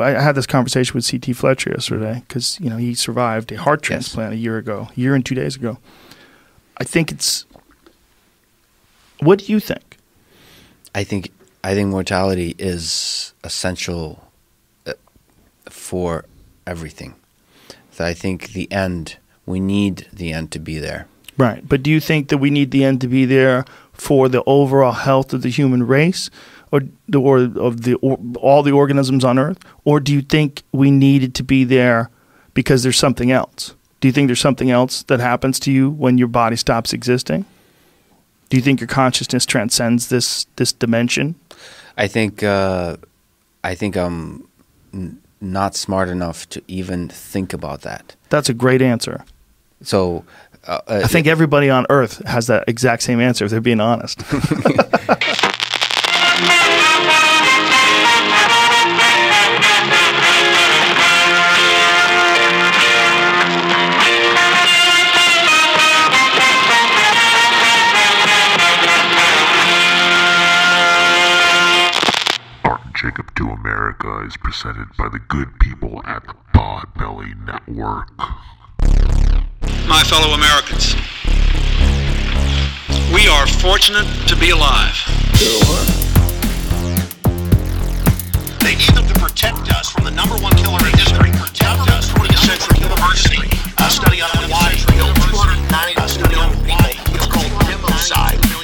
I had this conversation with CT Fletcher yesterday because you know he survived a heart transplant a year ago, a year and two days ago. I think it's. What do you think? I think I think mortality is essential uh, for everything. So I think the end. We need the end to be there. Right, but do you think that we need the end to be there for the overall health of the human race, or or of the or, all the organisms on Earth, or do you think we needed to be there because there's something else? Do you think there's something else that happens to you when your body stops existing? Do you think your consciousness transcends this this dimension? I think uh, I think I'm n- not smart enough to even think about that. That's a great answer. So uh, uh, I think everybody on Earth has that exact same answer if they're being honest. Art and Jacob Do America is presented by the good people at the Podbelly Network. My fellow Americans. We are fortunate to be alive. They need them to protect us from the number one killer in history. Protect us from the Central University. A study on killed 290. A study on why it's called democide.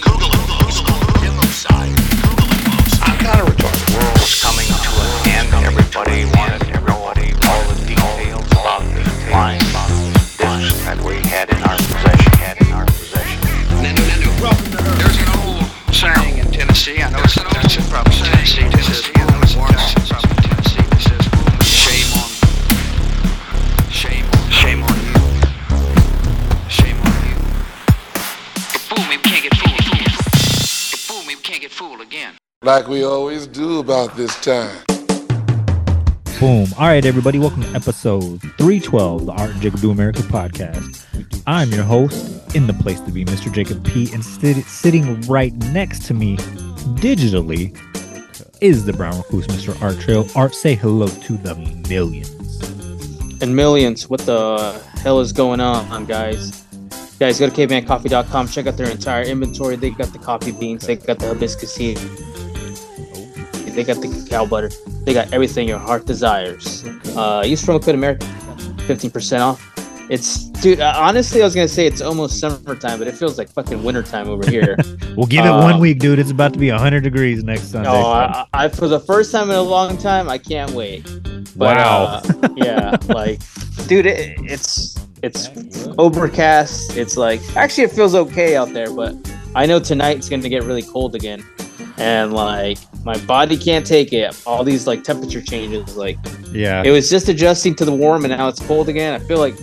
Had in our possession. Had in our possession. There's an old saying in Tennessee. I know it's that's in probably Tennessee. This is Tennessee. This is shame on, shame on, shame on you, shame on you. You fool me, we can't get fooled again. You fool me, we can't get fooled again. Like we always do about this time. Boom. All right, everybody. Welcome to episode 312 of the Art and Jacob Do America podcast. I'm your host, in the place to be, Mr. Jacob P. And sit- sitting right next to me, digitally, is the Brown Recluse, Mr. Art Trail. Art, say hello to the millions. and millions. What the hell is going on, guys? Guys, go to cavemancoffee.com. Check out their entire inventory. They got the coffee beans. They got the hibiscus tea. They got the cacao butter. They got everything your heart desires. Uh, use promo code America, 15% off. It's dude. Uh, honestly, I was gonna say it's almost summertime, but it feels like fucking wintertime over here. We'll give it Uh, one week, dude. It's about to be 100 degrees next Sunday. Oh, I, I, for the first time in a long time, I can't wait. But, Wow. uh, yeah, like, dude, it, it's it's overcast. It's like actually it feels okay out there, but I know tonight it's gonna get really cold again, and like my body can't take it. All these like temperature changes, like yeah. it was just adjusting to the warm, and now it's cold again. I feel like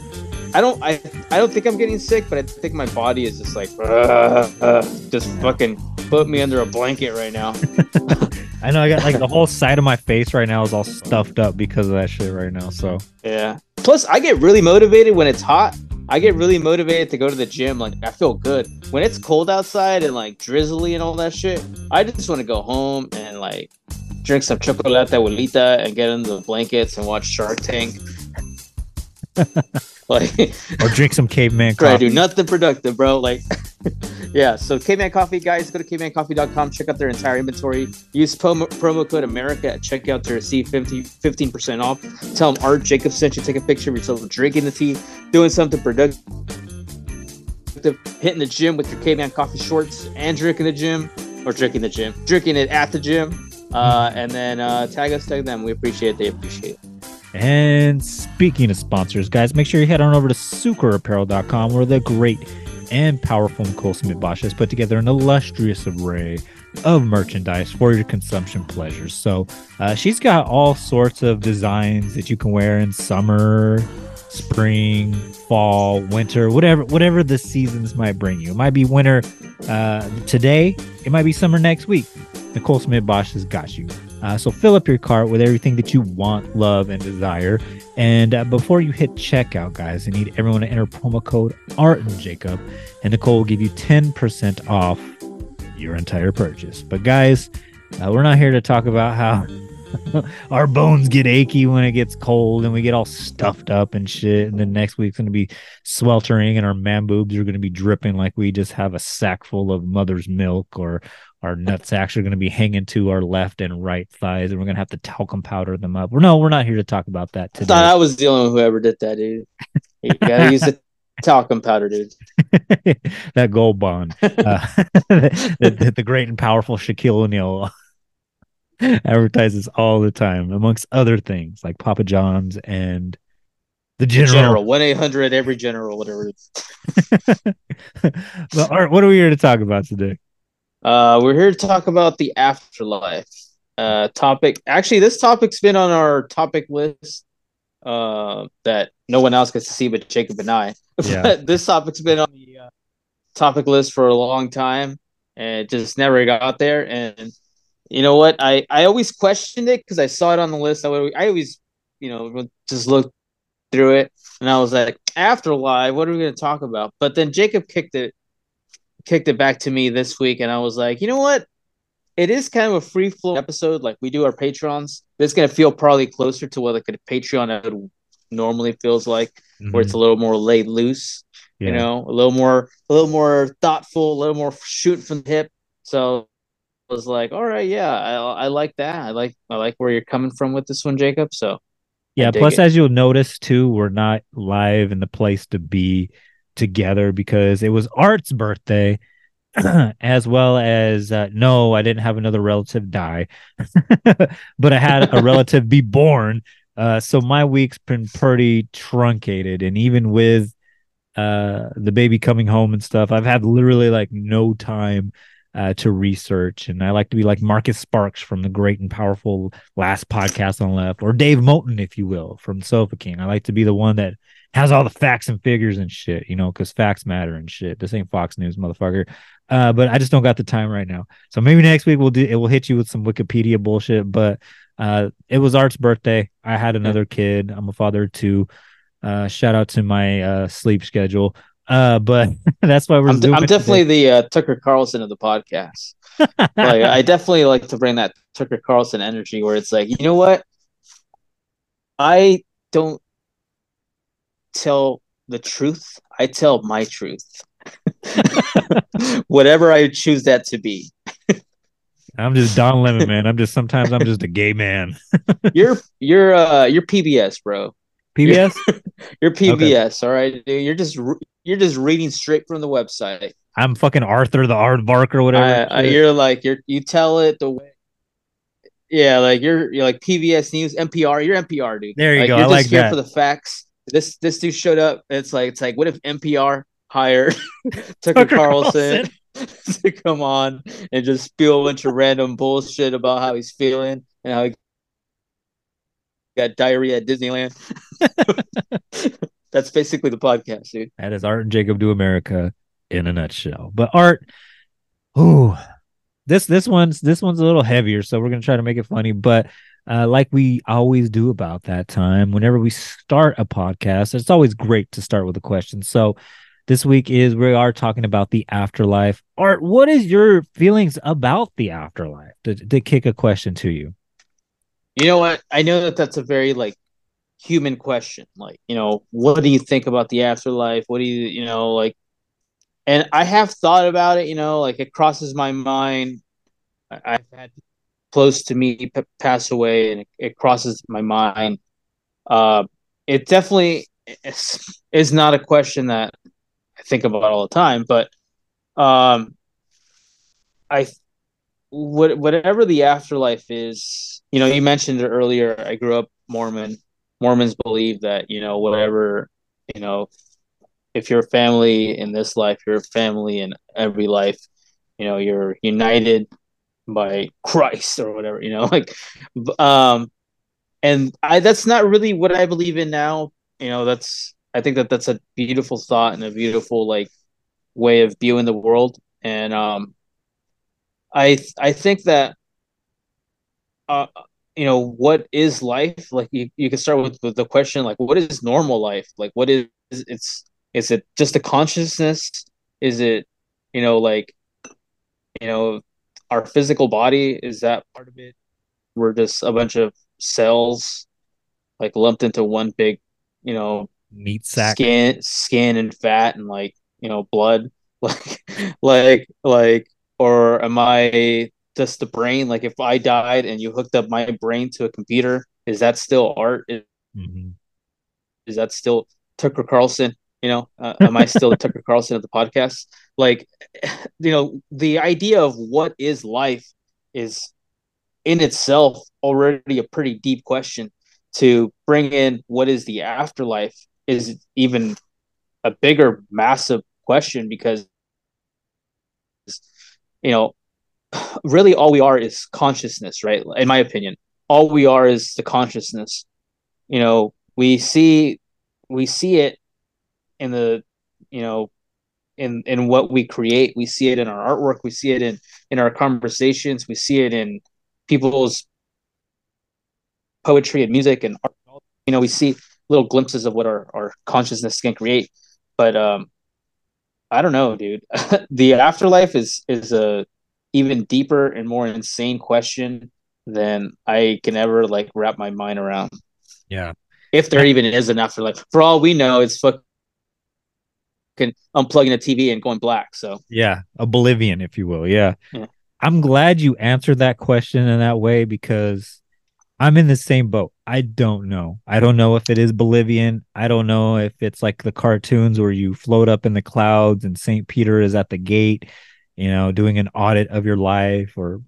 I don't I I don't think I'm getting sick, but I think my body is just like "Ugh, ugh," just fucking put me under a blanket right now. I know I got like the whole side of my face right now is all stuffed up because of that shit right now. So, Yeah. Plus, I get really motivated when it's hot. I get really motivated to go to the gym. Like, I feel good when it's cold outside and like drizzly and all that shit. I just want to go home and like drink some chocolate abuelita and get into the blankets and watch Shark Tank. like, or drink some caveman try to coffee. do nothing productive, bro. Like, yeah. So, Caveman Coffee, guys, go to cavemancoffee.com. Check out their entire inventory. Use promo, promo code America at checkout to receive 15 percent off. Tell them Art Jacob sent you. Take a picture of yourself drinking the tea, doing something productive, hitting the gym with your Caveman Coffee shorts, and drinking the gym or drinking the gym, drinking it at the gym. Uh, and then uh, tag us, tag them. We appreciate it. They appreciate it. And speaking of sponsors, guys, make sure you head on over to suikerapparel.com where the great and powerful Nicole Smith Bosch has put together an illustrious array of merchandise for your consumption pleasures. So uh, she's got all sorts of designs that you can wear in summer, spring, fall, winter, whatever whatever the seasons might bring you. It might be winter uh, today, it might be summer next week. Nicole Smith Bosch has got you. Uh, so fill up your cart with everything that you want, love, and desire. And uh, before you hit checkout, guys, I need everyone to enter promo code Art and Jacob, and Nicole will give you 10% off your entire purchase. But guys, uh, we're not here to talk about how our bones get achy when it gets cold and we get all stuffed up and shit. And then next week's gonna be sweltering and our man boobs are gonna be dripping like we just have a sack full of mother's milk or our nut sacks are gonna be hanging to our left and right thighs and we're gonna have to talcum powder them up. Well, no, we're not here to talk about that I today. thought I was the only whoever did that, dude. You gotta use the talcum powder, dude. that gold bond. Uh, the, the, the great and powerful Shaquille O'Neal advertises all the time, amongst other things like Papa John's and the general. General one eight hundred every general, whatever. It is. well, Art, what are we here to talk about today? Uh, we're here to talk about the afterlife. Uh, topic. Actually, this topic's been on our topic list. Uh, that no one else gets to see but Jacob and I. Yeah. This topic's been on the uh, topic list for a long time, and it just never got there. And you know what? I I always questioned it because I saw it on the list. I would, I always, you know, just look through it, and I was like, afterlife. What are we going to talk about? But then Jacob kicked it, kicked it back to me this week, and I was like, you know what? It is kind of a free flow episode, like we do our patrons. It's going to feel probably closer to what like a Patreon episode normally feels like, where it's mm-hmm. a little more laid loose Yeah. you know, a little more, a little more thoughtful, a little more shoot from the hip. So I was like, all right, yeah, I, I like that. I like, I like where you're coming from with this one, Jacob. So Yeah. Plus, it. as you'll notice too, we're not live in the place to be together because it was Art's birthday, as well as uh, no, I didn't have another relative die, but I had a relative be born. Uh, so my week's been pretty truncated, and even with uh the baby coming home and stuff, I've had literally like no time uh, to research. And I like to be like Marcus Parks from the great and powerful last podcast on left, or Dave Moulton, if you will, from Sofa King. I like to be the one that has all the facts and figures and shit, you know, because facts matter and shit. This ain't Fox News, motherfucker. Uh, but I just don't got the time right now. So maybe next week we'll do it. Will hit you with some Wikipedia bullshit. But uh, it was Art's birthday. I had another kid. I'm a father two. Uh, shout out to my uh, sleep schedule. Uh, but that's why we're. I'm, zooming I'm definitely the uh, Tucker Carlson of the podcast. like I definitely like to bring that Tucker Carlson energy where it's like, you know what? I don't tell the truth. I tell my truth. Whatever I choose that to be. I'm just Don Lemon, man. I'm just sometimes I'm just a gay man. You're you're uh you're PBS, bro. PBS. You're PBS, all right, dude. You're just re- you're just reading straight from the website. I'm fucking Arthur the Aardvark or whatever. I, I, you're like you're you tell it the way. Yeah, like you're you're like PBS News, NPR. You're NPR, dude. There you like, go. You're I just like here that. for the facts. This this dude showed up. It's like it's like what if NPR hired Tucker, Tucker Carlson, to come on and just spill a bunch of random bullshit about how he's feeling and how he got diarrhea at Disneyland. That's basically the podcast, dude. That is Art and Jacob do America in a nutshell. But Art, ooh, this this one's this one's a little heavier, so we're gonna try to make it funny. But uh, like we always do about that time, whenever we start a podcast, it's always great to start with a question. So this week is we are talking about the afterlife. Art, what is your feelings about the afterlife? To, to kick a question to you. You know what? I know that that's a very like human question. Like, you know, what do you think about the afterlife? What do you, you know, like, and I have thought about it. You know, like it crosses my mind. I've had close to me p- pass away, and it, it crosses my mind. Uh, it definitely is, is not a question that I think about all the time, but um, I what whatever the afterlife is, you know, you mentioned it earlier. I grew up Mormon. Mormons believe that you know whatever you know, if you're a family in this life, you're a family in every life. You know, you're united by Christ or whatever. You know, like, um, and I that's not really what I believe in now. You know, that's I think that that's a beautiful thought and a beautiful like way of viewing the world. And um, I I think that uh, you know what is life like you, you can start with, with the question like what is normal life like what is it's is it just a consciousness is it you know like you know our physical body is that part of it we're just a bunch of cells like lumped into one big, you know, Meat sack. skin skin and fat and like, you know, blood. Like like like or am I just the brain? Like if I died and you hooked up my brain to a computer, is that still art? Is, Mhm. is that still Tucker Carlson? You know, uh, am I still Tucker Carlson of the podcast? Like, you know, the idea of what is life is in itself already a pretty deep question. To bring in what is the afterlife is even a bigger, massive question because, you know, really all we are is consciousness, right? In my opinion, all we are is the consciousness. You know, we see we see it in the you know in in what we create we see it in our artwork we see it in in our conversations we see it in people's poetry and music and art. you know we see little glimpses of what our, our consciousness can create but um i don't know dude the afterlife is is a even deeper and more insane question than i can ever like wrap my mind around Yeah. if there even is an afterlife. For all we know, it's fucking unplugging a TV and going black. So Yeah, oblivion, if you will. Yeah. Yeah. I'm glad you answered that question in that way because I'm in the same boat. I don't know. I don't know if it is oblivion. I don't know if it's like the cartoons where you float up in the clouds and St. Peter is at the gate, you know, doing an audit of your life, or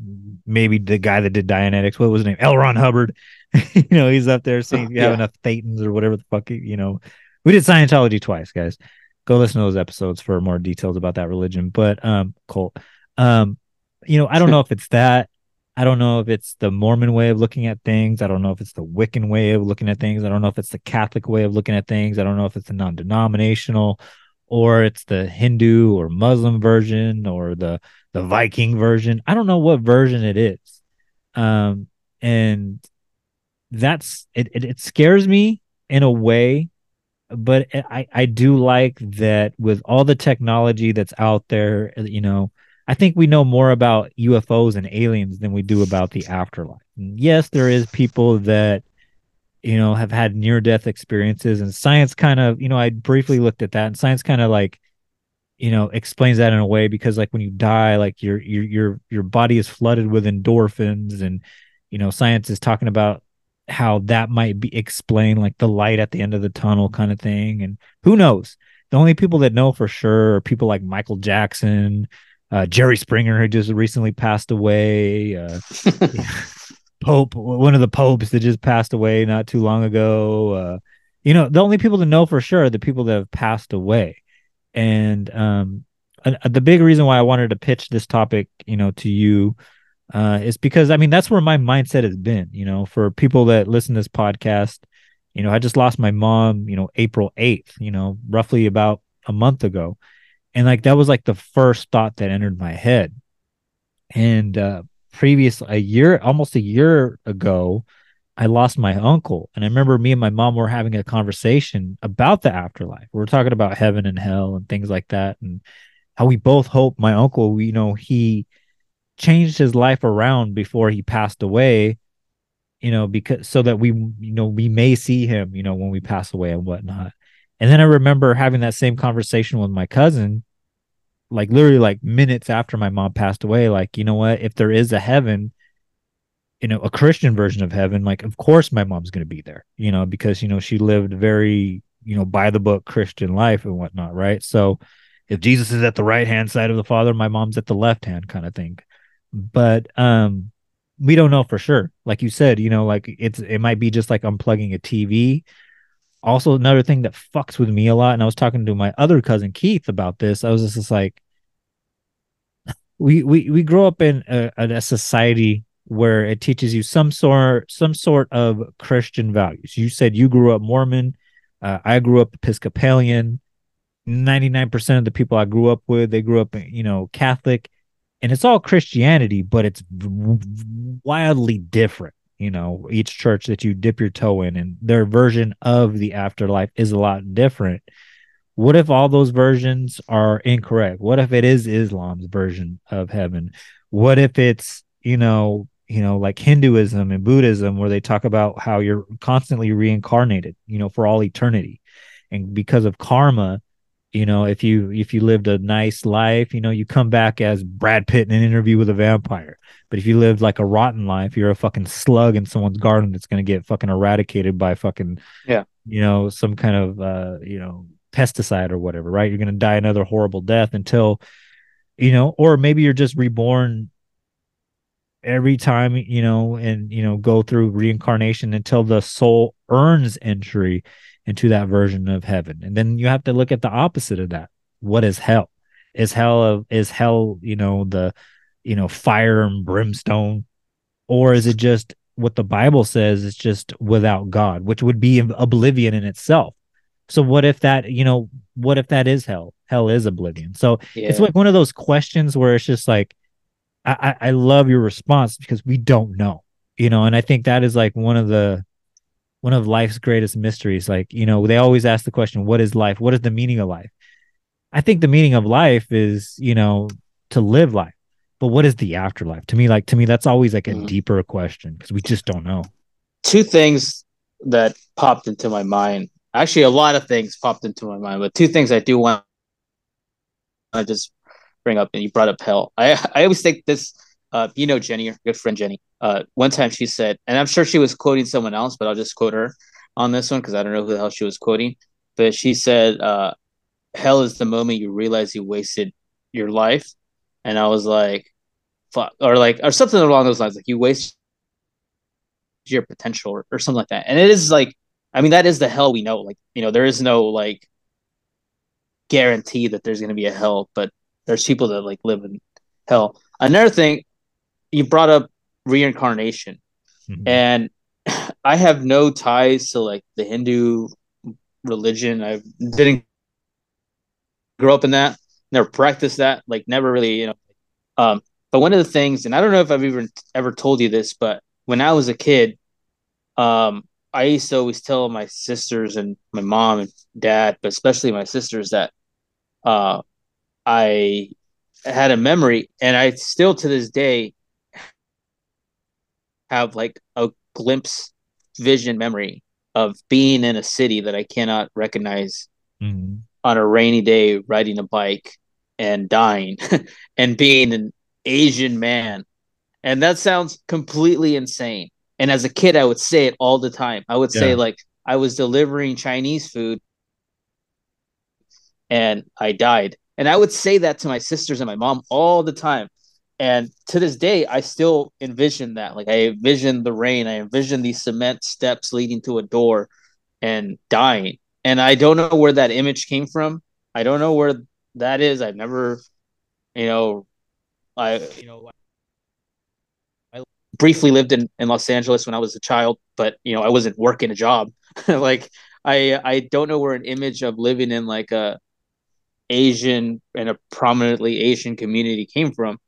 maybe the guy that did Dianetics, what was his name? L. Ron Hubbard. you know, he's up there saying you have Yeah. enough thetans or whatever the fuck, you know. We did Scientology twice, guys go listen to those episodes for more details about that religion but um cult um you know i don't know if it's that. I don't know if it's the mormon way of looking at things. I don't know if it's the wiccan way of looking at things. I don't know if it's the catholic way of looking at things. I don't know if it's the non-denominational or it's the hindu or muslim version or the the viking version. I don't know what version it is. Um and that's it it, it scares me in a way but I, I do like that with all the technology that's out there, you know, I think we know more about UFOs and aliens than we do about the afterlife. And yes, there is people that, you know, have had near death experiences and science kind of, you know, I briefly looked at that and science kind of like, you know, explains that in a way because like when you die, like your your your your body is flooded with endorphins and you know, science is talking about how that might be explain like the light at the end of the tunnel kind of thing and who knows? The only people that know for sure are people like michael jackson uh, jerry springer who just recently passed away uh, pope one of the popes that just passed away not too long ago uh, you know the only people that know for sure are the people that have passed away. And um, the big reason why i wanted to pitch this topic you know to you uh, is because I mean that's where my mindset has been. You know, for people that listen to this podcast, you know, I just lost my mom. You know, April eighth. You know, roughly about a month ago, and like that was like the first thought that entered my head. And uh, previous a year, almost a year ago, I lost my uncle, and I remember me and my mom were having a conversation about the afterlife. We were talking about heaven and hell and things like that, and how we both hope my uncle, you know, he changed his life around before he passed away you know because so that we you know we may see him you know when we pass away and whatnot. And then i remember having that same conversation with my cousin like literally like minutes after my mom passed away like you know what? If there is a heaven you know a christian version of heaven like of course my mom's going to be there you know because you know she lived very you know by the book christian life and whatnot right? So if jesus is at the right hand side of the father my mom's at the left hand kind of thing but um we don't know for sure. Like you said you know like it's it might be just like unplugging a tv also another thing that fucks with me a lot and i was talking to my other cousin keith about this i was just, just like we we we grow up in a, a society where it teaches you some sort some sort of christian values. You said you grew up mormon uh, i grew up episcopalian. 99% of the people i grew up with they grew up you know catholic and it's all Christianity, but it's wildly different. You know, each church that you dip your toe in, and their version of the afterlife is a lot different. What if all those versions are incorrect? What if it is Islam's version of heaven? What if it's, you know, you know, like Hinduism and Buddhism, where they talk about how you're constantly reincarnated, you know, for all eternity. And because of karma, you know, if you if you lived a nice life, you know, you come back as Brad Pitt in an interview with a vampire. But if you lived like a rotten life, you're a fucking slug in someone's garden that's gonna get fucking eradicated by fucking Yeah. you know, some kind of uh, you know, pesticide or whatever, right? You're gonna die another horrible death until you know, or maybe you're just reborn every time, you know, and you know, go through reincarnation until the soul earns entry into that version of heaven. And then you have to look at the opposite of that. What is hell? Is hell of is hell, you know, the you know, fire and brimstone? Or is it just what the Bible says is just without God, which would be oblivion in itself? So what if that, you know, what if that is hell? Hell is oblivion. So it's like one of those questions where it's just like, I, I I love your response because we don't know, you know, and I think that is like one of the one of life's greatest mysteries. Like, you know, they always ask the question, what is life? What is the meaning of life? I think the meaning of life is, you know, to live life. But what is the afterlife? To me, like to me, that's always like a Mhm. deeper question because we just don't know. two things that popped into my mind. Actually, a lot of things popped into my mind, but two things I do want to just bring up. And you brought up hell. I I always think this. Uh, you know Jenny, your good friend Jenny. Uh, one time she said, and I'm sure she was quoting someone else, but I'll just quote her on this one because I don't know who the hell she was quoting. But she said, uh, "Hell is the moment you realize you wasted your life," and I was like, "Fuck," or like, or something along those lines, like you waste your potential or, or something like that. And it is like, I mean, that is the hell we know. Like, you know, there is no like guarantee that there's going to be a hell, but there's people that like live in hell. Another thing, you brought up reincarnation, Mhm. and I have no ties to like the Hindu religion. I didn't grow up in that, never practiced that, like never really, you know. Um, but one of the things, and I don't know if I've even ever told you this, but when I was a kid, um, I used to always tell my sisters and my mom and dad, but especially my sisters, that uh, I had a memory, and I still to this day have like a glimpse, vision memory of being in a city that I cannot recognize Mhm. on a rainy day riding a bike and dying and being an Asian man. And that sounds completely insane. And as a kid, I would say it all the time. I would say, like, I was delivering Chinese food and I died. And I would say that to my sisters and my mom all the time. And to this day, I still envision that. Like, I envision the rain, I envision these cement steps leading to a door and dying. And I don't know where that image came from. I don't know where that is. I've never, you know, I, you know, I briefly lived in, in Los Angeles when I was a child, but you know, I wasn't working a job. like I I don't know where an image of living in like a Asian and a prominently Asian community came from.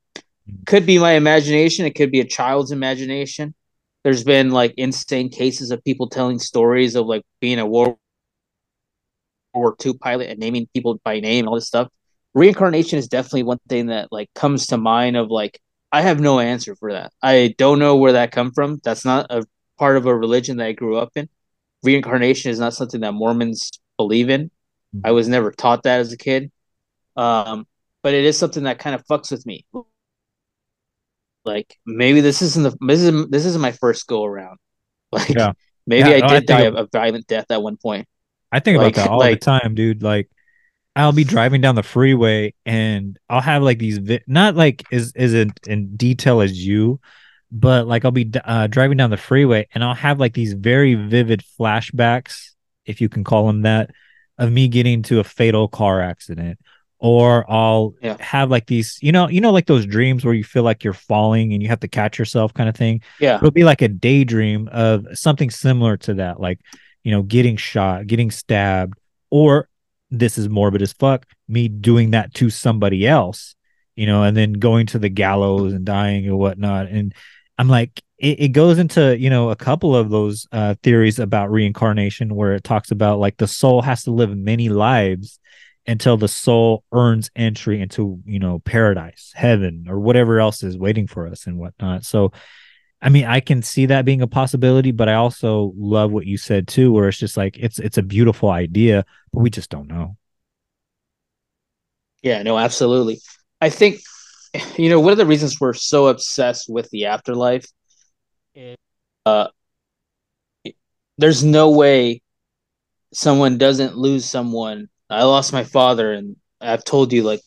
Could be my imagination. It could be a child's imagination. There's been like insane cases of people telling stories of like being a World War II pilot and naming people by name and all this stuff. Reincarnation is definitely one thing that like comes to mind of like I have no answer for that. I don't know where that come from. That's not a part of a religion that I grew up in. Reincarnation is not something that Mormons believe in. I was never taught that as a kid. Um, but it is something that kind of fucks with me. Like maybe this isn't the this is this isn't my first go around. Like Yeah. maybe Yeah, I no, I did die of a violent death at one point. I think Like- about that all like- the time, dude. Like, I'll be driving down the freeway and I'll have like these, vi- not like is is in, in detail as you, but like I'll be uh, driving down the freeway and I'll have like these very vivid flashbacks, if you can call them that, of me getting to a fatal car accident, or I'll Yeah. have like these, you know, you know, like those dreams where you feel like you're falling and you have to catch yourself, kind of thing Yeah. it'll be like a daydream of something similar to that like you know getting shot getting stabbed or this is morbid as fuck me doing that to somebody else you know and then going to the gallows and dying and whatnot and i'm like it, it goes into you know a couple of those uh theories about reincarnation where it talks about like the soul has to live many lives until the soul earns entry into you know paradise heaven or whatever else is waiting for us and whatnot so I mean, I can see that being a possibility, but I also love what you said too, where it's just like it's it's a beautiful idea, but we just don't know. Yeah, no, absolutely. I think you know one of the reasons we're so obsessed with the afterlife is uh there's no way someone doesn't lose someone. I lost my father and I've told you like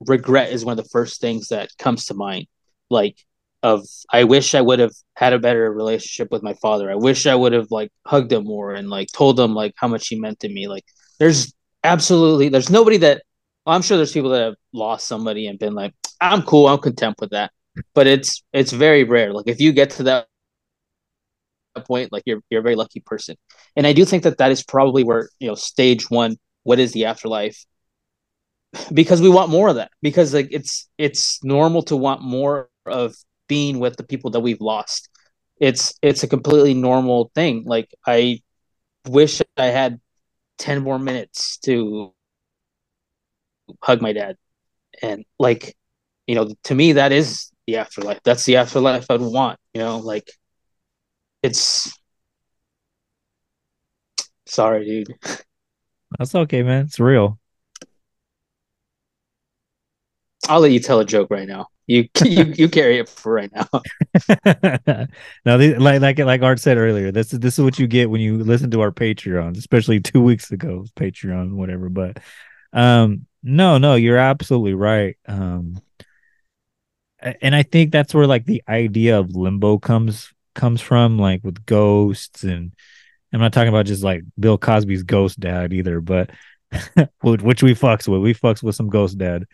regret is one of the first things that comes to mind. Like of I wish I would have had a better relationship with my father. I wish I would have like hugged him more and like told him like how much he meant to me. Like there's absolutely there's nobody that well, I'm sure there's people that have lost somebody and been like, I'm cool, I'm content with that. But it's it's very rare. Like if you get to that point, like you're you're a very lucky person. And I do think that that is probably where you know stage one. What is the afterlife? Because we want more of that. Because like it's it's normal to want more of being with the people that we've lost. It's it's a completely normal thing. Like I wish I had 10 more minutes to hug my dad. And like, you know, to me that is the afterlife. That's the afterlife I'd want, you know, like it's sorry, dude. That's okay, man. It's real. I'll let you tell a joke right now. You you, you carry it for right now. now, like like like Art said earlier, this is this is what you get when you listen to our Patreon, especially two weeks ago Patreon, whatever. But um, no, no, you're absolutely right. Um, and I think that's where like the idea of limbo comes comes from, like with ghosts, and I'm not talking about just like Bill Cosby's ghost dad either, but which we fucks with. We fucks with some ghost dad.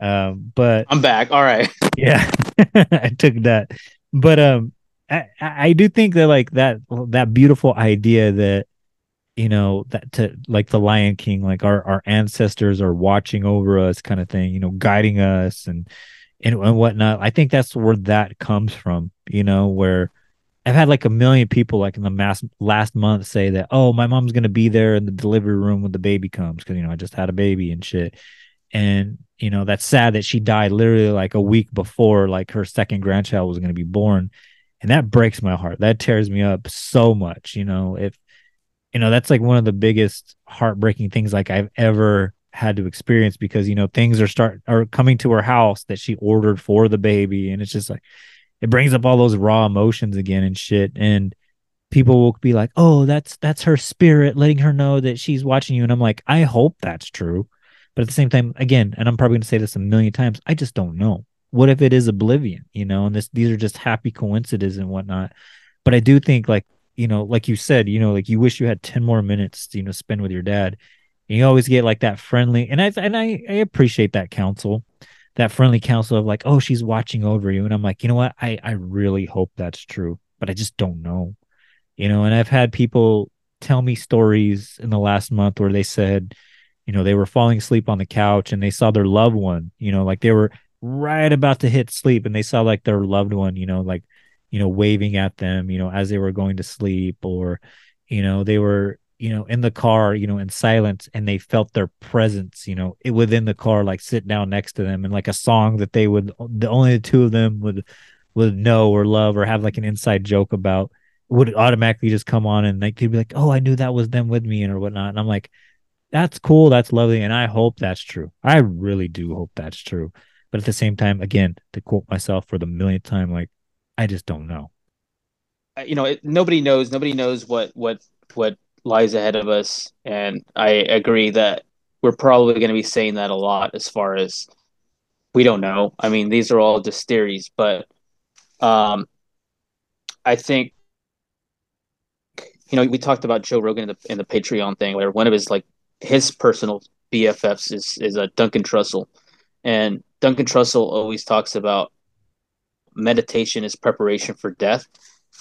Um, but I'm back. All right. Yeah, I took that. But um, I I do think that like that that beautiful idea that you know that to like the Lion King, like our our ancestors are watching over us, kind of thing. You know, guiding us and and and whatnot. I think that's where that comes from. You know, where I've had like a million people like in the mass last month say that, oh, my mom's gonna be there in the delivery room when the baby comes because you know I just had a baby and shit. And you know that's sad that she died literally like a week before like her second grandchild was to be born. And that breaks my heart. That tears me up so much you know if you know that's like one of the biggest heartbreaking things like i've ever had to experience because you know things are start are coming to her house that she ordered for the baby and it's just like it brings up all those raw emotions again and shit and people will be like oh that's that's her spirit letting her know that she's watching you and i'm like i hope that's true but at the same time, again, and I'm probably going to say this a million times, I just don't know. What if it is oblivion, you know, and this these are just happy coincidences and whatnot. But I do think like, you know, like you said, you know, like you wish you had 10 more minutes to, you know, spend with your dad. And you always get like that friendly and I and I, I appreciate that counsel, that friendly counsel of like, oh, she's watching over you. And I'm like, you know what? I, I really hope that's true, but I just don't know. You know, and I've had people tell me stories in the last month where they said, you know they were falling asleep on the couch and they saw their loved one you know like they were right about to hit sleep and they saw like their loved one you know like you know waving at them you know as they were going to sleep or you know they were you know in the car you know in silence and they felt their presence you know it, within the car like sit down next to them and like a song that they would the only the two of them would would know or love or have like an inside joke about would automatically just come on and like they'd be like oh i knew that was them with me and or whatnot and i'm like that's cool. That's lovely. And I hope that's true. I really do hope that's true. But at the same time, again, to quote myself for the millionth time, like, I just don't know. Uh, you know, it, nobody knows. Nobody knows what what what lies ahead of us, and I agree that we're probably going to be saying that a lot as far as we don't know. I mean, these are all just theories, but um, I think you know we talked about Joe Rogan in the in the Patreon thing, where one of his like his personal BFFs is is a Duncan Trussell, and Duncan Trussell always talks about meditation is preparation for death,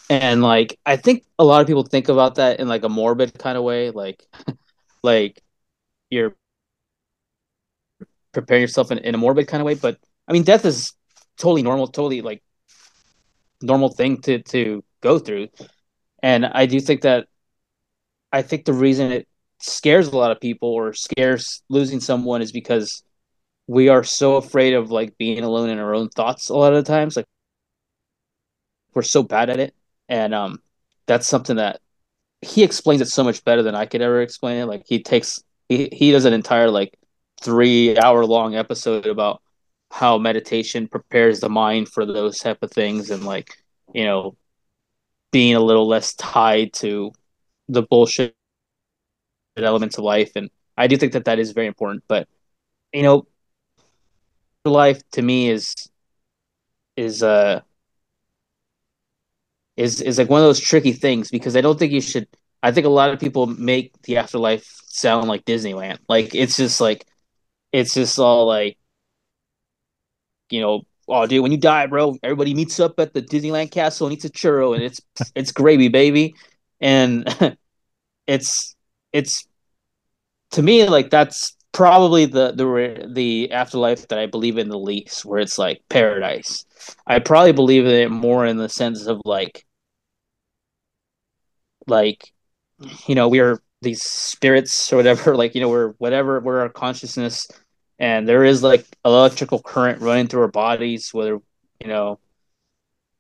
and like I think a lot of people think about that in like a morbid kind of way, like like you're preparing yourself in, in a morbid kind of way, but I mean death is totally normal, totally like normal thing to to go through, and I do think that I think the reason it scares a lot of people or scares losing someone is because we are so afraid of like being alone in our own thoughts a lot of the times like we're so bad at it, and um, that's something that he explains it so much better than I could ever explain it. Like he takes he he does an entire like three hour long episode about how meditation prepares the mind for those type of things and like you know being a little less tied to the bullshit elements of life and i do think that that is very important but you know life to me is is uh is is like one of those tricky things because i don't think you should i think a lot of people make the afterlife sound like disneyland like it's just like it's just all like you know oh dude when you die bro everybody meets up at the disneyland castle and eats a churro and it's it's gravy baby and it's it's to me like that's probably the the the afterlife that I believe in the least, where it's like paradise. I probably believe in it more in the sense of like, like, you know, we are these spirits or whatever. Like, you know, we're whatever we're our consciousness, and there is like electrical current running through our bodies. Whether you know,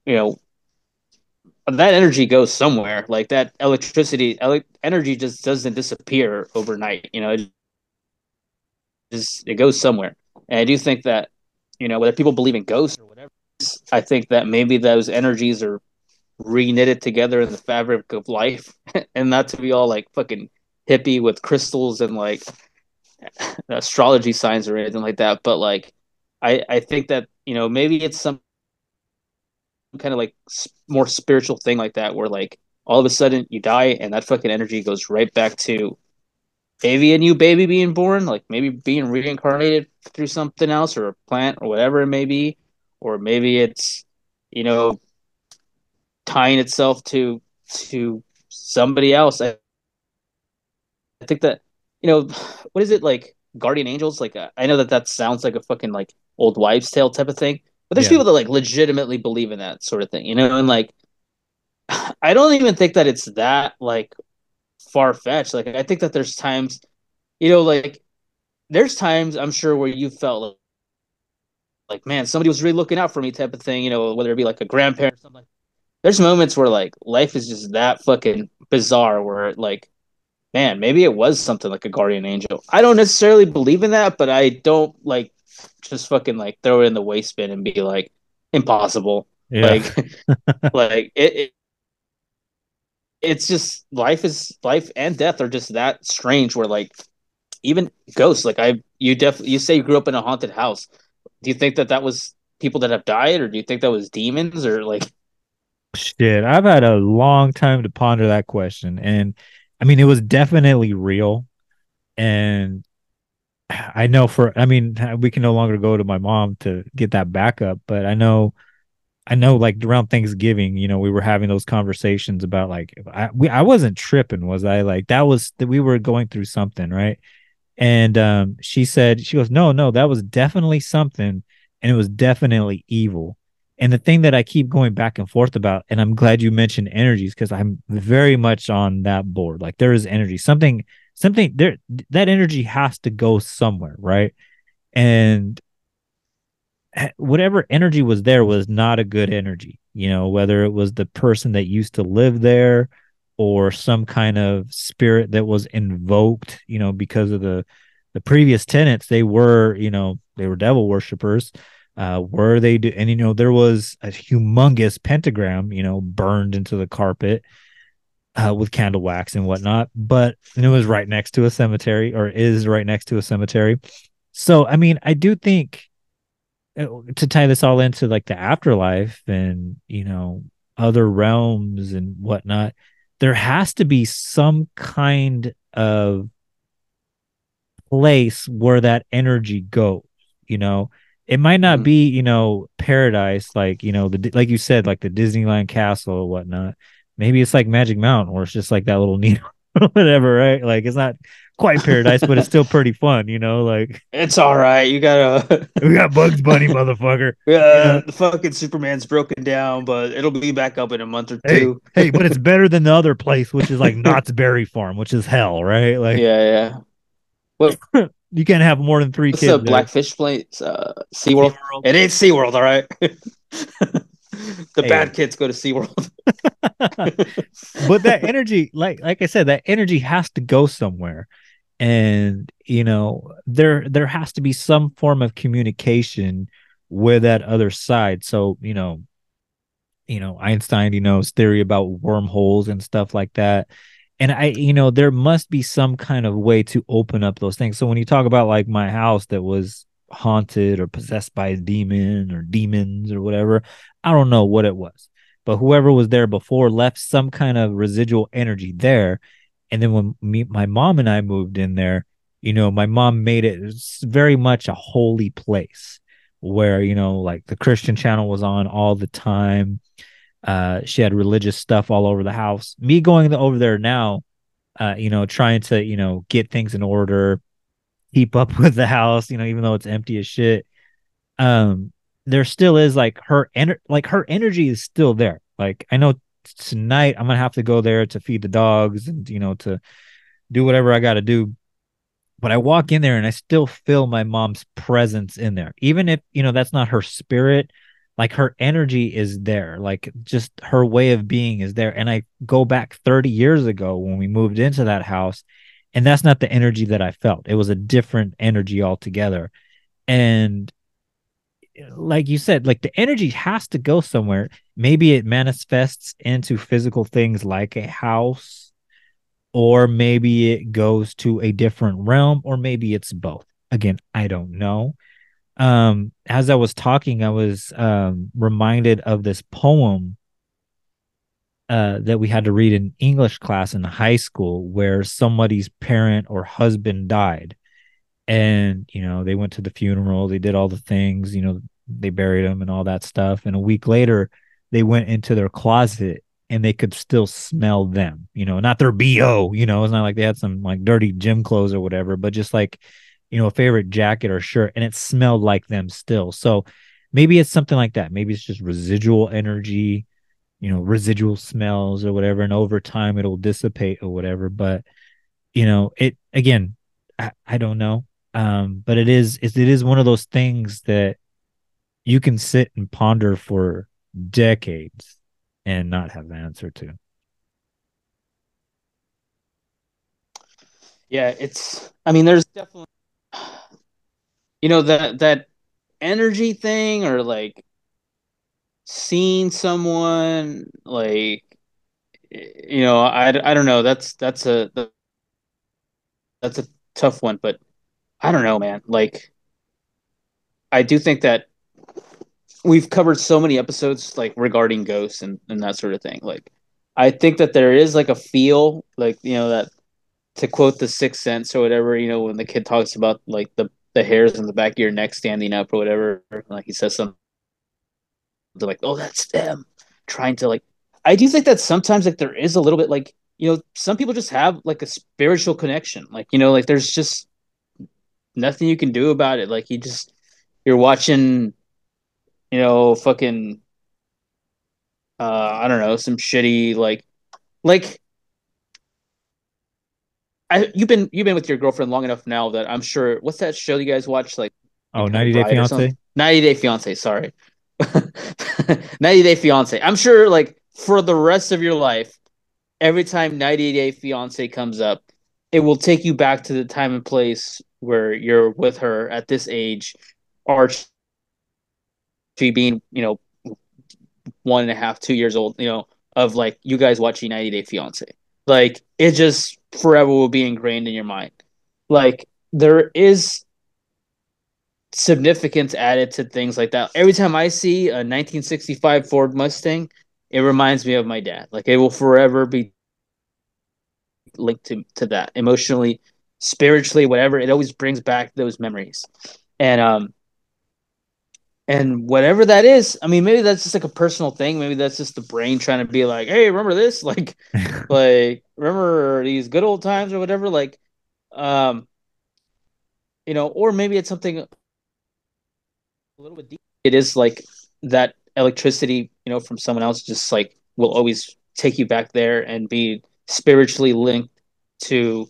you know, that energy goes somewhere. Like that electricity, ele- energy just doesn't disappear overnight. You know, it just it goes somewhere. And I do think that you know whether people believe in ghosts or whatever, I think that maybe those energies are reknitted together in the fabric of life, and not to be all like fucking hippie with crystals and like astrology signs or anything like that. But like, I I think that you know maybe it's some kind of like more spiritual thing like that where like all of a sudden you die and that fucking energy goes right back to maybe a new baby being born, like maybe being reincarnated through something else or a plant or whatever it may be, or maybe it's you know tying itself to to somebody else. I, I think that you know what is it like guardian angels? Like uh, I know that that sounds like a fucking like old wives' tale type of thing, but there's Yeah. people that like legitimately believe in that sort of thing, you know, and like I don't even think that it's that like far fetched. Like I think that there's times, you know, like there's times I'm sure where you felt like, like man, somebody was really looking out for me, type of thing. You know, whether it be like a grandparent or something. Like there's moments where like life is just that fucking bizarre, where like, man, maybe it was something like a guardian angel. I don't necessarily believe in that, but I don't like just fucking like throw it in the waste bin and be like impossible. Yeah. Like, like it, it it's just life is life and death are just that strange where like even ghosts like i you definitely you say you grew up in a haunted house do you think that that was people that have died or do you think that was demons or like Shit, I've had a long time to ponder that question. And I mean, it was definitely real. And I know for, I mean, we can no longer go to my mom to get that backup, but I know, I know like around Thanksgiving, you know, we were having those conversations about like, I, we, I wasn't tripping, was I? Like, that was that we were going through something, right? And um, she said, she goes, no, no, that was definitely something. And it was definitely evil. And the thing that I keep going back and forth about, and I'm glad you mentioned energies because I'm very much on that board. Like there is energy, something, something there, that energy has to go somewhere, right? And eh, whatever energy was there was not a good energy, you know, whether it was the person that used to live there or some kind of spirit that was invoked, you know, because of the the previous tenants, they were, you know, they were devil worshippers uh were they do and you know there was a humongous pentagram you know burned into the carpet uh with candle wax and whatnot but and it was right next to a cemetery or is right next to a cemetery. So i mean i do think uh, to tie this all into like the afterlife and you know other realms and whatnot there has to be some kind of place where that energy goes you know it might not mm. be you know paradise like you know the like you said like the disneyland castle or whatnot. Maybe it's like magic mountain or it's just like that little needle whatever right? Like it's not quite paradise but it's still pretty fun you know like it's all right. You gotta we got bugs bunny motherfucker. Yeah the fucking superman's broken down but it'll be back up in a month or two. hey but it's better than the other place which is like knott's berry farm which is hell right? Like yeah yeah. What you can't have more than three what's kids the there. black fish place? Uh seaworld? It ain't seaworld all right. The Hey. bad kids go to SeaWorld. but that energy like like i said that energy has to go somewhere. And you know there there has to be some form of communication with that other side. So you know you know einstein you know his theory about wormholes and stuff like that and i you know there must be some kind of way to open up those things. So when you talk about like my house that was haunted or possessed by a demon or demons or whatever i don't know what it was. But whoever was there before left some kind of residual energy there. And then when me my mom and i moved in there you know my mom made it, very much a holy place where you know like the christian channel was on all the time uh she had religious stuff all over the house. Me going over there now uh you know trying to you know get things in order keep up with the house you know even though it's empty as shit. Um there still is like her ener- like her energy is still there. Like i know tonight i'm gonna have to go there to feed the dogs and you know to do whatever i gotta do. But i walk in there and i still feel my mom's presence in there. Even if you know that's not her spirit like her energy is there like just her way of being is there. And i go back 30 years ago when we moved into that house and that's not the energy that i felt. It was a different energy altogether. And like you said like the energy has to go somewhere. Maybe it manifests into physical things like a house or maybe it goes to a different realm or maybe it's both. Again i don't know um as i was talking i was um reminded of this poem uh that we had to read in english class in high school where somebody's parent or husband died. And you know they went to the funeral they did all the things you know they buried him and all that stuff. And a week later they went into their closet and they could still smell them you know not their bo you know it's not like they had some like dirty gym clothes or whatever but just like you know a favorite jacket or shirt and it smelled like them still. So maybe it's something like that. Maybe it's just residual energy you know residual smells or whatever and over time it'll dissipate or whatever. But you know it again i, I don't know. Um but it is it, it is one of those things that you can sit and ponder for decades and not have the answer to. Yeah, it's. I mean, there's definitely, you know, that that energy thing, or like seeing someone, like, you know, I, I don't know. That's that's a that's a tough one, but I don't know, man. Like, I do think that we've covered so many episodes like regarding ghosts and and that sort of thing. Like, I think that there is like a feel, like you know that to quote the Sixth Sense or whatever, you know, when the kid talks about like the the hairs on the back of your neck standing up or whatever, like he says something they're like, oh, that's them trying to like. I do think that sometimes like there is a little bit like you know some people just have like a spiritual connection, like you know, like there's just nothing you can do about it. Like you just you're watching, you know, fucking, uh, I don't know, some shitty like like I you've been you've been with your girlfriend long enough now that I'm sure what's that show you guys watch like oh 90 of day fiance 90 Day Fiance, sorry. 90 Day Fiance. I'm sure like for the rest of your life every time 90 Day Fiance comes up it will take you back to the time and place where you're with her at this age Archie being, you know, one and a half, two years old, you know, of like you guys watching 90 Day Fiance. Like it just forever will be ingrained in your mind. Like there is significance added to things like that. Every time I see a 1965 Ford Mustang, it reminds me of my dad. Like it will forever be linked to, to that emotionally, spiritually, whatever. It always brings back those memories. And um and whatever that is, I mean, maybe that's just like a personal thing. Maybe that's just the brain trying to be like, "Hey, remember this? Like, like remember these good old times or whatever." Like, um, you know, or maybe it's something a little bit deep. It is like that electricity, you know, from someone else, just like will always take you back there and be spiritually linked to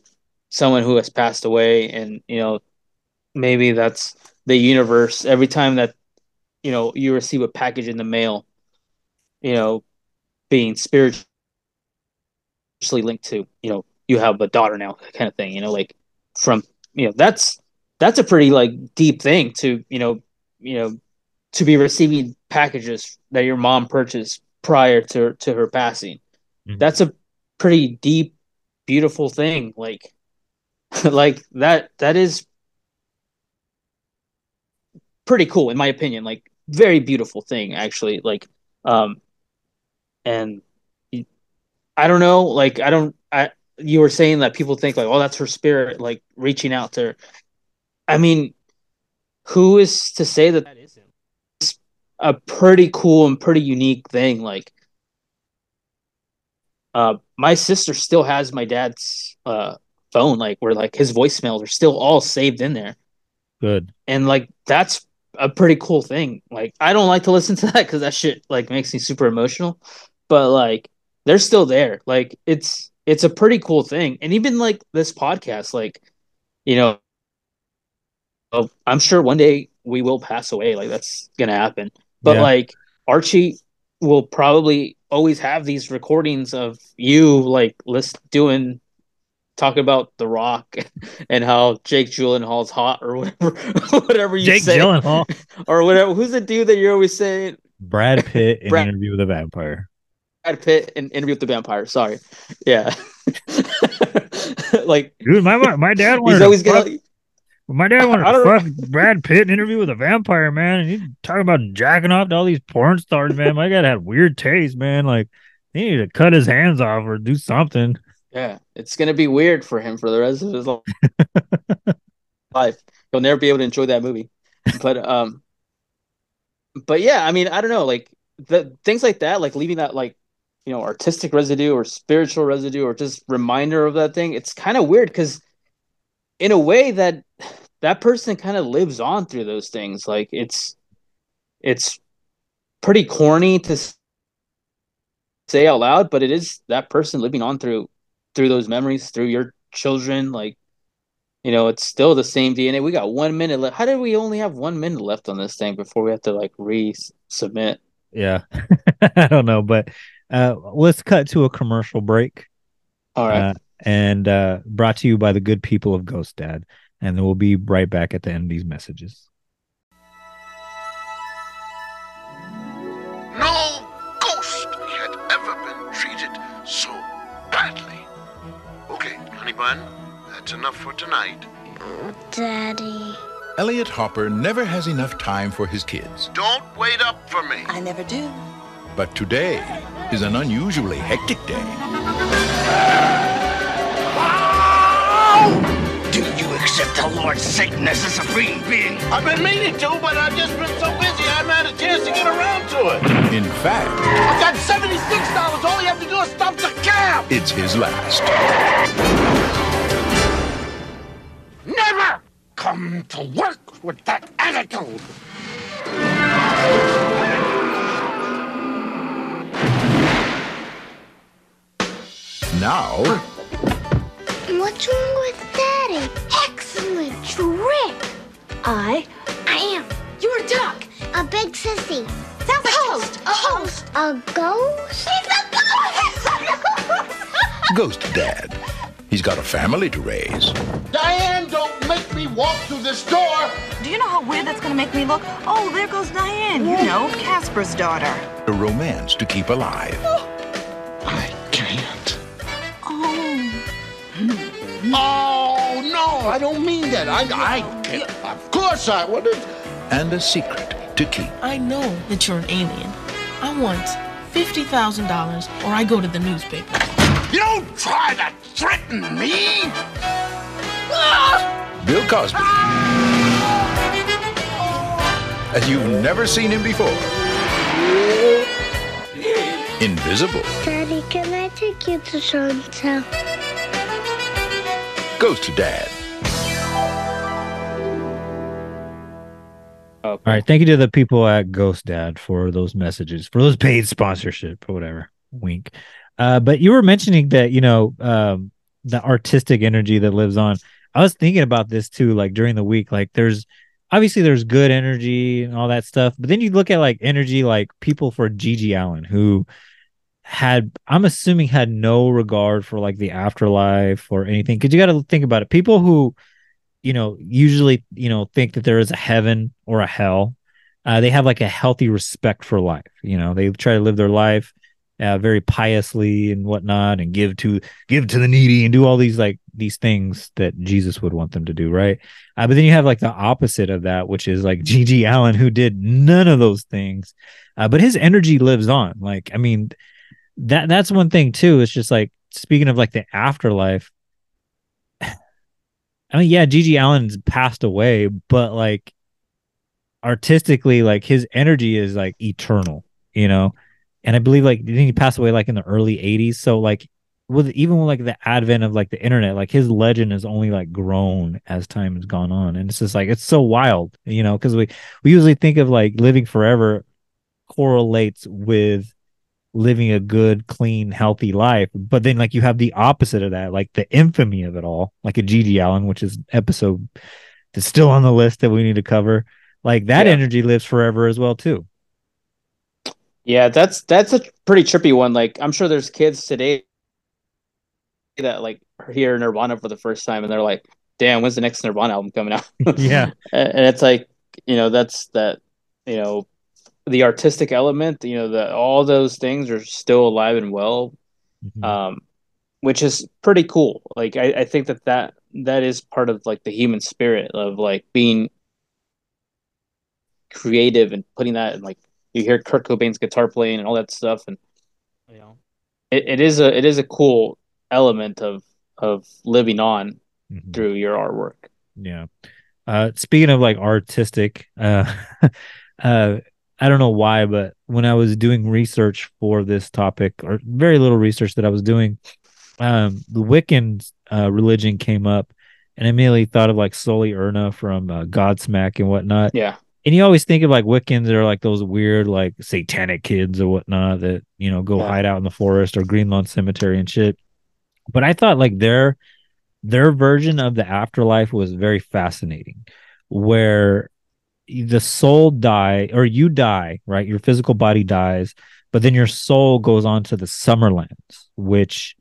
someone who has passed away, and you know, maybe that's the universe. Every time that you know you receive a package in the mail you know, being spiritually linked to, you know, you have a daughter now, kind of thing. You know, like from you know that's that's a pretty like deep thing to you know you know to be receiving packages that your mom purchased prior to to her passing. Mhm. That's a pretty deep, beautiful thing. Like like that that is pretty cool in my opinion. Like very beautiful thing actually. Like um and i don't know, like I don't I you were saying that people think like, oh, that's her spirit, like reaching out to her. I mean, who is to say that that isn't a pretty cool and pretty unique thing? Like, uh, my sister still has my dad's uh phone, like where like his voicemails are still all saved in there, Good. and like that's a pretty cool thing. Like, I don't like to listen to that because that shit like makes me super emotional, but like they're still there. Like, it's it's a pretty cool thing, and even like this podcast, like you know, I'm sure one day we will pass away. Like that's gonna happen. But Yeah. like Archie will probably always have these recordings of you like list doing talking about The Rock and how Jake Gyllenhaal's hot or whatever whatever you Jake say Gyllenhaal, or whatever. Who's the dude that you're always saying? Brad Pitt in Brad- Interview with a Vampire. Brad Pitt in Interview with the Vampire. Sorry, yeah. like Dude, my my, dad wanted he's always fuck- gonna. my dad wanted to fuck Brad Pitt in Interview with a Vampire, man. And he's talking about jacking off to all these porn stars, man. My dad had weird taste, man. Like he needed to cut his hands off or do something. Yeah, it's gonna be weird for him for the rest of his life. He'll never be able to enjoy that movie. But um, but yeah, I mean, I don't know, like the things like that, like leaving that like you know artistic residue or spiritual residue or just reminder of that thing. It's kind of weird because in a way that that person kind of lives on through those things. Like it's it's pretty corny to say out loud, but it is that person living on through through those memories, through your children. Like, you know, it's still the same DNA. We got one minute left. How did we only have one minute left on this thing before we have to like resubmit? Yeah, I don't know, but uh, let's cut to a commercial break. All right. Uh, and uh, brought to you by the good people of Ghost Dad. And then we'll be right back at the end of these messages. Okay, honey bun, that's enough for tonight. Daddy. Elliot Hopper never has enough time for his kids. Don't wait up for me. I never do. But today is an unusually hectic day. Do you accept the Lord Satan as a supreme being? I've been meaning to, but I've just been so busy I haven't had a chance to get around to it. In fact, I've got $76. All you have to do is stop the cab. it's his last. Never come to work with that attitude. Now, What's wrong with Daddy? Excellent trick. I, I am. You're a duck. A big sissy. Sounds like host. A host. A ghost. He's a ghost. Ghost Dad. He's got a family to raise. Diane, don't make me walk through this door. Do you know how weird that's gonna make me look? Oh, there goes Diane. You know, Casper's daughter. A romance to keep alive. I can't. Oh. Oh no, I don't mean that. I, I can't. Of course I wouldn't. And a secret to keep. I know that you're an alien. I want $50,000 or I go to the newspaper. You don't try to threaten me. Ah! Bill Cosby. As you've never seen him before. Invisible. Daddy, can I take you to Chantel? Ghost Dad. All right. Thank you to the people at Ghost Dad for those messages, for those paid sponsorship or whatever. Wink. Uh, but you were mentioning that, you know, um, the artistic energy that lives on. I was thinking about this too, like during the week. Like there's obviously there's good energy and all that stuff, but then you look at like energy like people for G.G. Allin who had I'm assuming had no regard for like the afterlife or anything. Cause you got to think about it. People who, you know, usually, you know, think that there is a heaven or a hell. Uh, they have like a healthy respect for life. You know, they try to live their life uh, very piously and whatnot, and give to give to the needy and do all these like these things that Jesus would want them to do, right? Uh, but then you have like the opposite of that, which is like G.G. Allin, who did none of those things, uh, but his energy lives on. Like, I mean, that that's one thing too. It's just like speaking of like the afterlife. I mean, yeah, G.G. Allin's passed away, but like artistically, like his energy is like eternal, you know and I believe like didn't he pass away like in the early 80s? So like with even with like the advent of like the internet, like his legend has only like grown as time has gone on. And it's just like it's so wild, you know, because we we usually think of like living forever correlates with living a good, clean, healthy life. But then like you have the opposite of that, like the infamy of it all, like a G.G. Allin, which is episode that's still on the list that we need to cover. Like that Yeah. energy lives forever as well too. Yeah, that's that's a pretty trippy one. Like I'm sure there's kids today that like hear Nirvana for the first time and they're like, "Damn, when's the next Nirvana album coming out?" Yeah. and it's like, you know, that's that, you know, the artistic element, you know, that all those things are still alive and well, um, which is pretty cool. Like I, I think that that that is part of like the human spirit of like being creative and putting that in like you hear Kurt Cobain's guitar playing and all that stuff and you know it, it is a it is a cool element of of living on through your artwork. Yeah. Uh speaking of like artistic, uh uh I don't know why, but when I was doing research for this topic, or very little research that I was doing, um the Wiccan uh religion came up and I immediately thought of like Sully Erna from uh, Godsmack and whatnot. Yeah. And you always think of like Wiccans that are like those weird, like satanic kids or whatnot that, you know, go Yeah. hide out in the forest or Green Lawn Cemetery and shit. But I thought like their their version of the afterlife was very fascinating, where the soul die or you die, right? Your physical body dies, but then your soul goes on to the Summerlands, which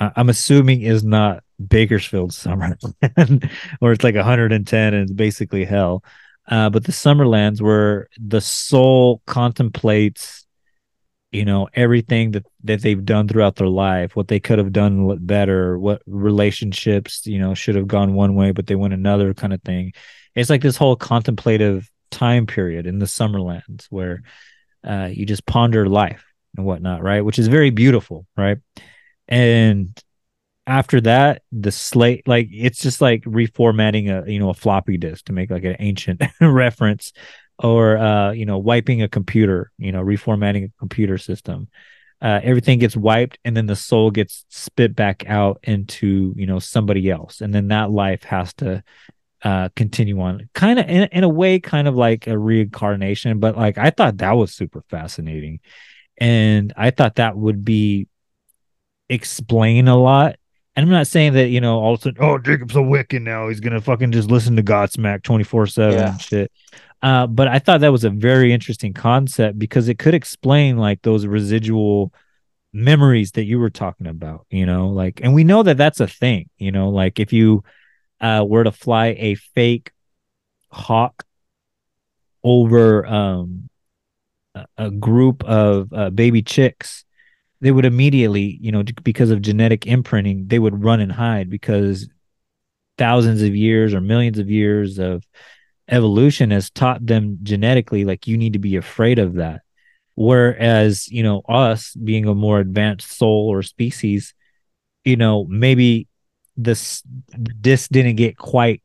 uh, I'm assuming is not Bakersfield Summerland, where it's like 110 and it's basically hell. Uh, but the Summerlands, where the soul contemplates, you know, everything that that they've done throughout their life, what they could have done better, what relationships, you know, should have gone one way, but they went another kind of thing. It's like this whole contemplative time period in the Summerlands where uh, you just ponder life and whatnot, right? Which is very beautiful, right? And after that, the slate, like it's just like reformatting a you know a floppy disk to make like an ancient reference, or uh, you know wiping a computer, you know reformatting a computer system. Uh, everything gets wiped, and then the soul gets spit back out into you know somebody else, and then that life has to uh continue on. Kind of in, in a way kind of like a reincarnation but like i thought that was super fascinating. And i thought that would be explain a lot and i'm not saying that you know all of a sudden oh jacob's a wiccan now he's gonna fucking just listen to godsmack 24 7 Yeah. and shit uh but i thought that was a very interesting concept because it could explain like those residual memories that you were talking about you know like and we know that that's a thing you know like if you uh were to fly a fake hawk over um a, a group of uh, baby chicks they would immediately you know because of genetic imprinting they would run and hide because thousands of years or millions of years of evolution has taught them genetically like you need to be afraid of that. Whereas you know us being a more advanced soul or species you know maybe this this didn't get quite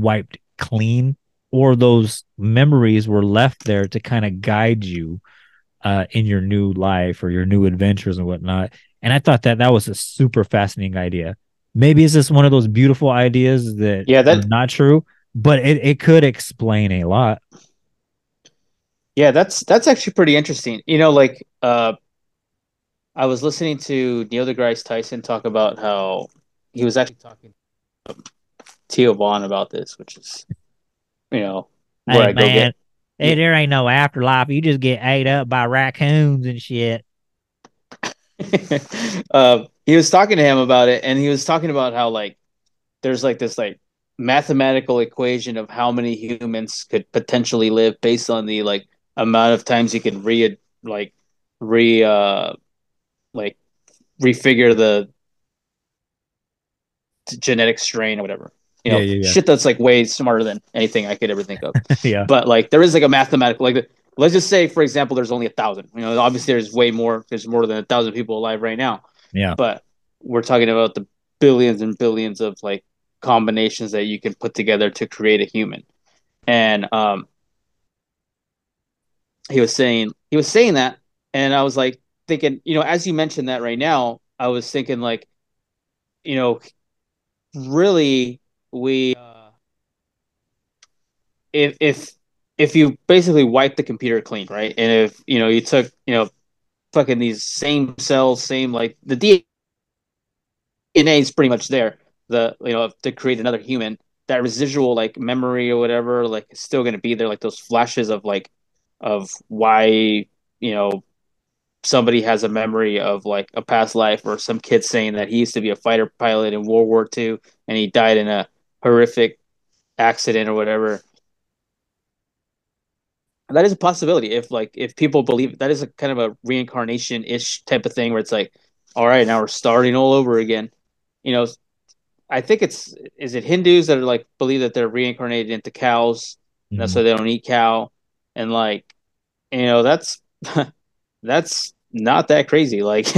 wiped clean or those memories were left there to kind of guide you uh, in your new life or your new adventures and whatnot. And I thought that that was a super fascinating idea. Maybe it's just one of those beautiful ideas that Yeah, that's not true, but it, it could explain a lot. Yeah, that's that's actually pretty interesting. You know, like uh I was listening to Neil deGrasse Tyson talk about how he was actually talking to Theo Von about this, which is you know, Where Hey I go man, get hey, there ain't no afterlife. You just get ate up by raccoons and shit. uh, he was talking to him about it, and he was talking about how like there's like this like mathematical equation of how many humans could potentially live based on the like amount of times you can re like re uh like refigure the genetic strain or whatever. You know, Yeah, yeah, yeah. shit that's like way smarter than anything I could ever think of. yeah. but like there is like a mathematical like let's just say for example there's only a thousand you know obviously there's way more there's more than a thousand people alive right now Yeah. but we're talking about the billions and billions of like combinations that you can put together to create a human and um he was saying he was saying that and i was like thinking you know as you mentioned that right now i was thinking like you know really we uh, if if if you basically wipe the computer clean right? And if you know you took you know fucking these same cells same like the dna is pretty much there the you know to create another human that residual like memory or whatever like is still going to be there like those flashes of like of why you know somebody has a memory of like a past life or some kid saying that he used to be a fighter pilot in World War II and he died in a horrific accident or whatever. That is a possibility if like if people believe that is a kind of a reincarnation ish type of thing where it's like, all right, now we're starting all over again. You know, I think it's is it Hindus that are like believe that they're reincarnated into cows, and that's why they don't eat cow, and like, you know, that's that's not that crazy. Like,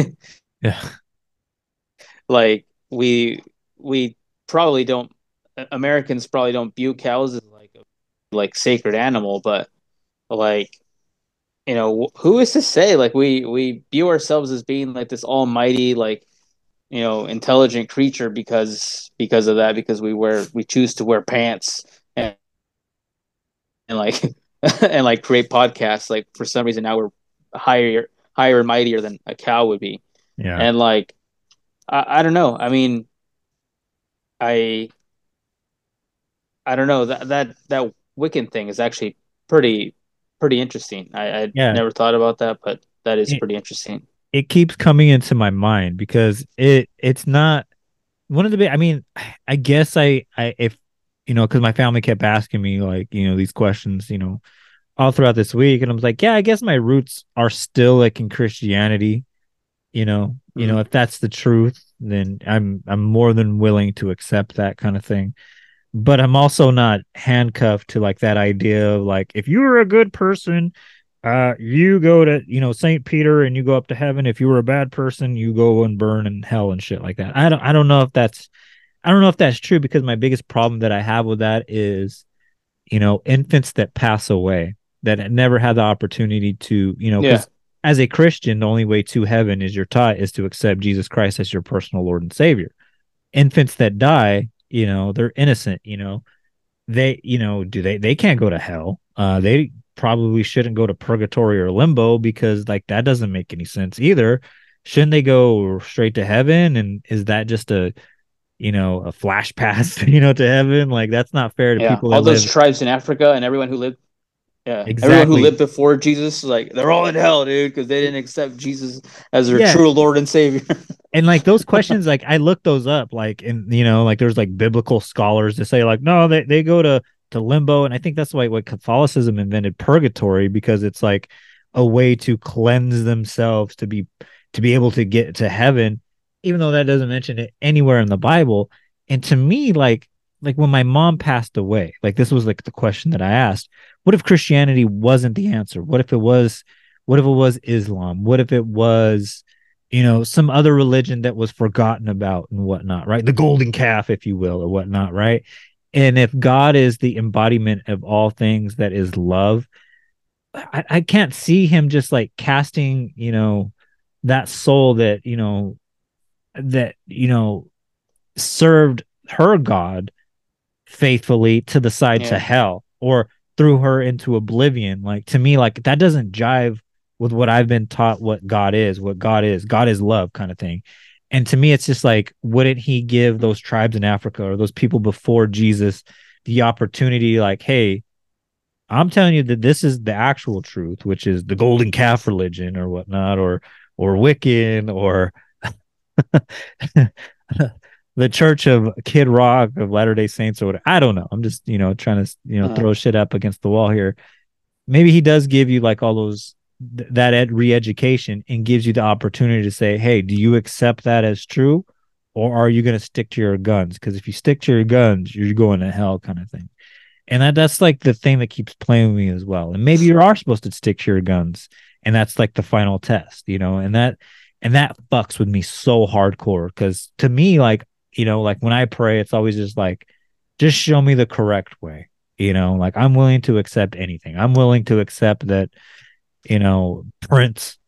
Yeah. like we we probably don't Americans probably don't view cows as like a like sacred animal, but like you know who is to say like we we view ourselves as being like this almighty like you know intelligent creature because because of that because we wear we choose to wear pants and and like and like create podcasts. Like for some reason now we're higher higher and mightier than a cow would be. Yeah. and like I, I don't know. I mean i i don't know that that that wiccan thing is actually pretty pretty interesting. I i Yeah. never thought about that but that is It- pretty interesting. it keeps coming into my mind because it it's not one of the big i mean i guess i i if you know because my family kept asking me like you know these questions you know all throughout this week and i was like yeah i guess my roots are still like in christianity you know you know mm-hmm. if that's the truth then i'm i'm more than willing to accept that kind of thing but i'm also not handcuffed to like that idea of like if you were a good person uh you go to you know Saint Peter and you go up to heaven if you were a bad person you go and burn in hell and shit like that. I don't I don't know if that's I don't know if that's true because my biggest problem that I have with that is you know infants that pass away that never had the opportunity to you know Yeah. as a Christian the only way to heaven is you're taught is to accept Jesus Christ as your personal Lord and Savior. Infants that die, you know, they're innocent, you know. They, you know, do they they can't go to hell. Uh they probably shouldn't go to purgatory or limbo because like that doesn't make any sense either. Shouldn't they go straight to heaven and is that just a you know, a flash pass, you know, to heaven? Like that's not fair to yeah people all those live tribes in africa and everyone who lived yeah everyone Exactly. who lived before jesus like they're all in hell dude because they didn't accept jesus as their Yeah. true lord and savior and like those questions like i looked those up like and you know like there's like biblical scholars that say like no they, they go to to limbo and i think that's why what catholicism invented purgatory because it's like a way to cleanse themselves to be to be able to get to heaven even though that doesn't mention it anywhere in the bible and to me like like when my mom passed away like this was like the question that i asked. What if christianity wasn't the answer? What if it was what if it was islam? What if it was you know some other religion that was forgotten about and whatnot right? The golden calf if you will or whatnot right? And if god is the embodiment of all things that is love I, I can't see him just like casting you know that soul that you know that you know served her god faithfully to the side to hell or threw her into oblivion. Like to me like that doesn't jive with what i've been taught what god is what god is. God is love kind of thing. And to me it's just like wouldn't he give those tribes in africa or those people before jesus the opportunity like hey I'm telling you that this is the actual truth, which is the golden calf religion or whatnot, or or Wiccan or the Church of Kid Rock of Latter Day Saints or whatever. I don't know. I'm just you know trying to you know Uh-huh. throw shit up against the wall here. Maybe he does give you like all those th- that ed- re-education and gives you the opportunity to say, hey, do you accept that as true, or are you going to stick to your guns? Because if you stick to your guns, you're going to hell, kind of thing. And that that's like the thing that keeps playing with me as well. And maybe you are supposed to stick to your guns, and that's like the final test, you know. And that and that fucks with me so hardcore because to me, like you know, like when I pray, it's always just like, just show me the correct way, you know. Like I'm willing to accept anything. I'm willing to accept that, you know, Prince,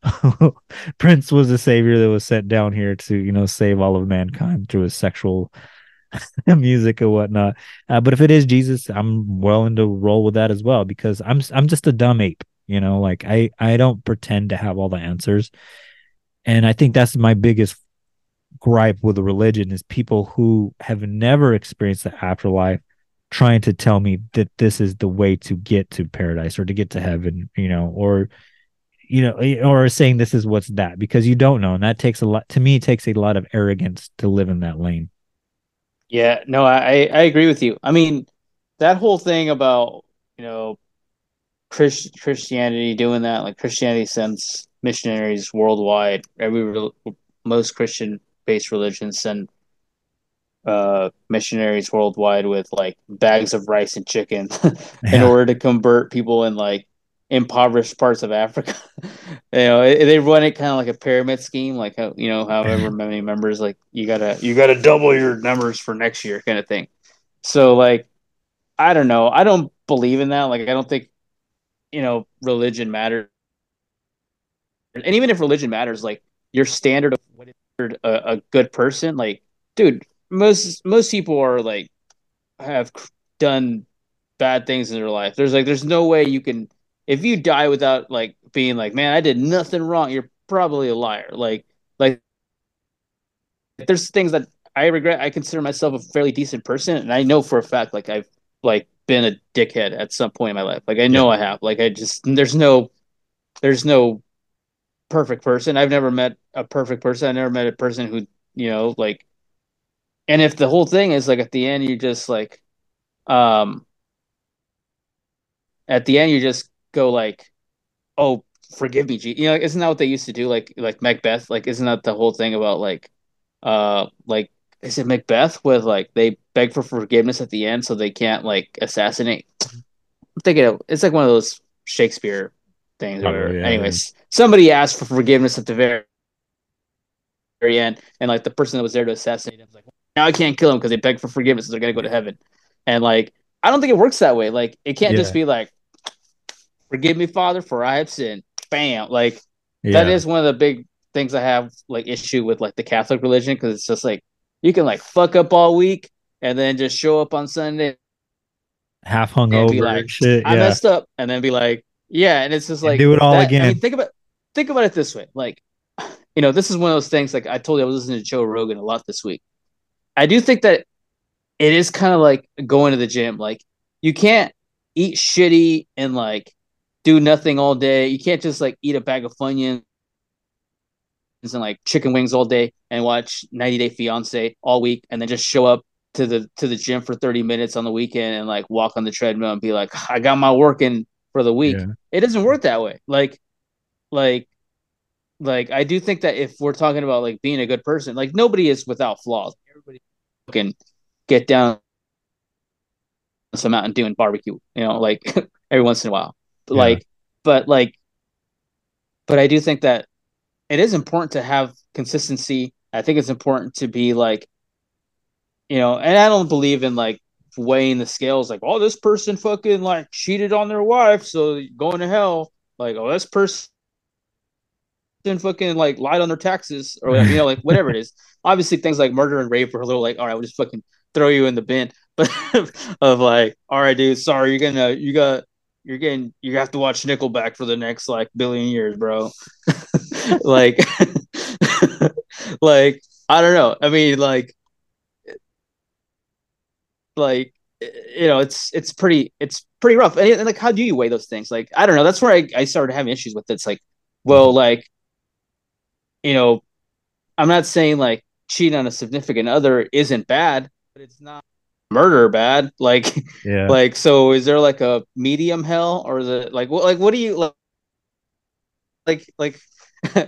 Prince was the savior that was sent down here to you know save all of mankind through his sexual music and whatnot. Uh, but if it is Jesus, I'm willing to roll with that as well because I'm I'm just a dumb ape, you know. Like I I don't pretend to have all the answers, and I think that's my biggest gripe with religion is people who have never experienced the afterlife trying to tell me that this is the way to get to paradise or to get to heaven, you know, or you know, eh, or saying this is what's that because you don't know, and that takes a lot. To me, it takes a lot of arrogance to live in that lane. Yeah, no, I I agree with you. I mean, that whole thing about you know Christ, Christianity doing that, like Christianity sends missionaries worldwide. Every most Christian based religions send uh missionaries worldwide with like bags of rice and chicken in Yeah. order to convert people in like impoverished parts of Africa. you know, it- they run it kind of like a pyramid scheme, like how you know, however many members, like you gotta you gotta double your numbers for next year, kind of thing. So like, I don't know, I don't believe in that. Like, I don't think you know religion matters, and even if religion matters, like your standard of what a, a good person, like, dude, most most people are like have done bad things in their life. There's like there's no way you can if you die without like being like, man, I did nothing wrong. You're probably a liar. Like like there's things that I regret. I consider myself a fairly decent person, and I know for a fact like I've like been a dickhead at some point in my life. Like I know I have. Like I just there's no there's no perfect person. I've never met a perfect person. I never met a person who you know like. And if the whole thing is like at the end you just like, um, at the end you just go like, oh forgive me, G. You know, isn't that what they used to do? Like like Macbeth. Like isn't that the whole thing about like, uh, like is it Macbeth with like they beg for forgiveness at the end so they can't like assassinate? I'm thinking of, it's like one of those Shakespeare things. Oh, Or yeah, anyways, somebody asked for forgiveness at the very very end, and like the person that was there to assassinate him was like, now I can't kill him because they begged for forgiveness, so they're gonna go to heaven. And like, I don't think it works that way. Like, it can't just be like, forgive me, Father, for I have sinned. Bam. Like, that Yeah. is one of the big things I have like issue with like the Catholic religion because it's just like you can like fuck up all week and then just show up on Sunday Half and hungover like, shit. I messed up, and then be like, yeah, and it's just like do it all that- I again. mean, think about think about it this way, like, you know, this is one of those things. Like I told you, I was listening to Joe Rogan a lot this week. I do think that it is kind of like going to the gym. Like you can't eat shitty and like do nothing all day. You can't just like eat a bag of Funyuns and like chicken wings all day and watch 90 Day Fiance all week and then just show up to the to the gym for 30 minutes on the weekend and like walk on the treadmill and be like I got my work in for the week. Yeah. It doesn't work that way. Like like like I do think that if we're talking about like being a good person, like nobody is without flaws. Everybody can get down some mountain doing barbecue, you know, like every once in a while. But Yeah. like but like but I do think that it is important to have consistency. I think it's important to be like, you know, and I don't believe in like weighing the scales like, oh, this person fucking like cheated on their wife, so going to hell. Like, oh, this person fucking like lied on their taxes or you know, like whatever it is. Obviously, things like murder and rape are a little like, all right, we'll just fucking throw you in the bin. But of like, all right, dude, sorry, you're gonna, you got, you're getting, you have to watch Nickelback for the next like billion years, bro. like, like I don't know. I mean, like, like you know, it's it's pretty it's pretty rough. And, and, like, how do you weigh those things? Like, I don't know. That's where I, I started having issues with it. It's like, well, like, you know, I'm not saying like cheating on a significant other isn't bad, but it's not murder bad. Like, Yeah. like, so is there like a medium hell, or is it like what like what do you like? Like, like, I,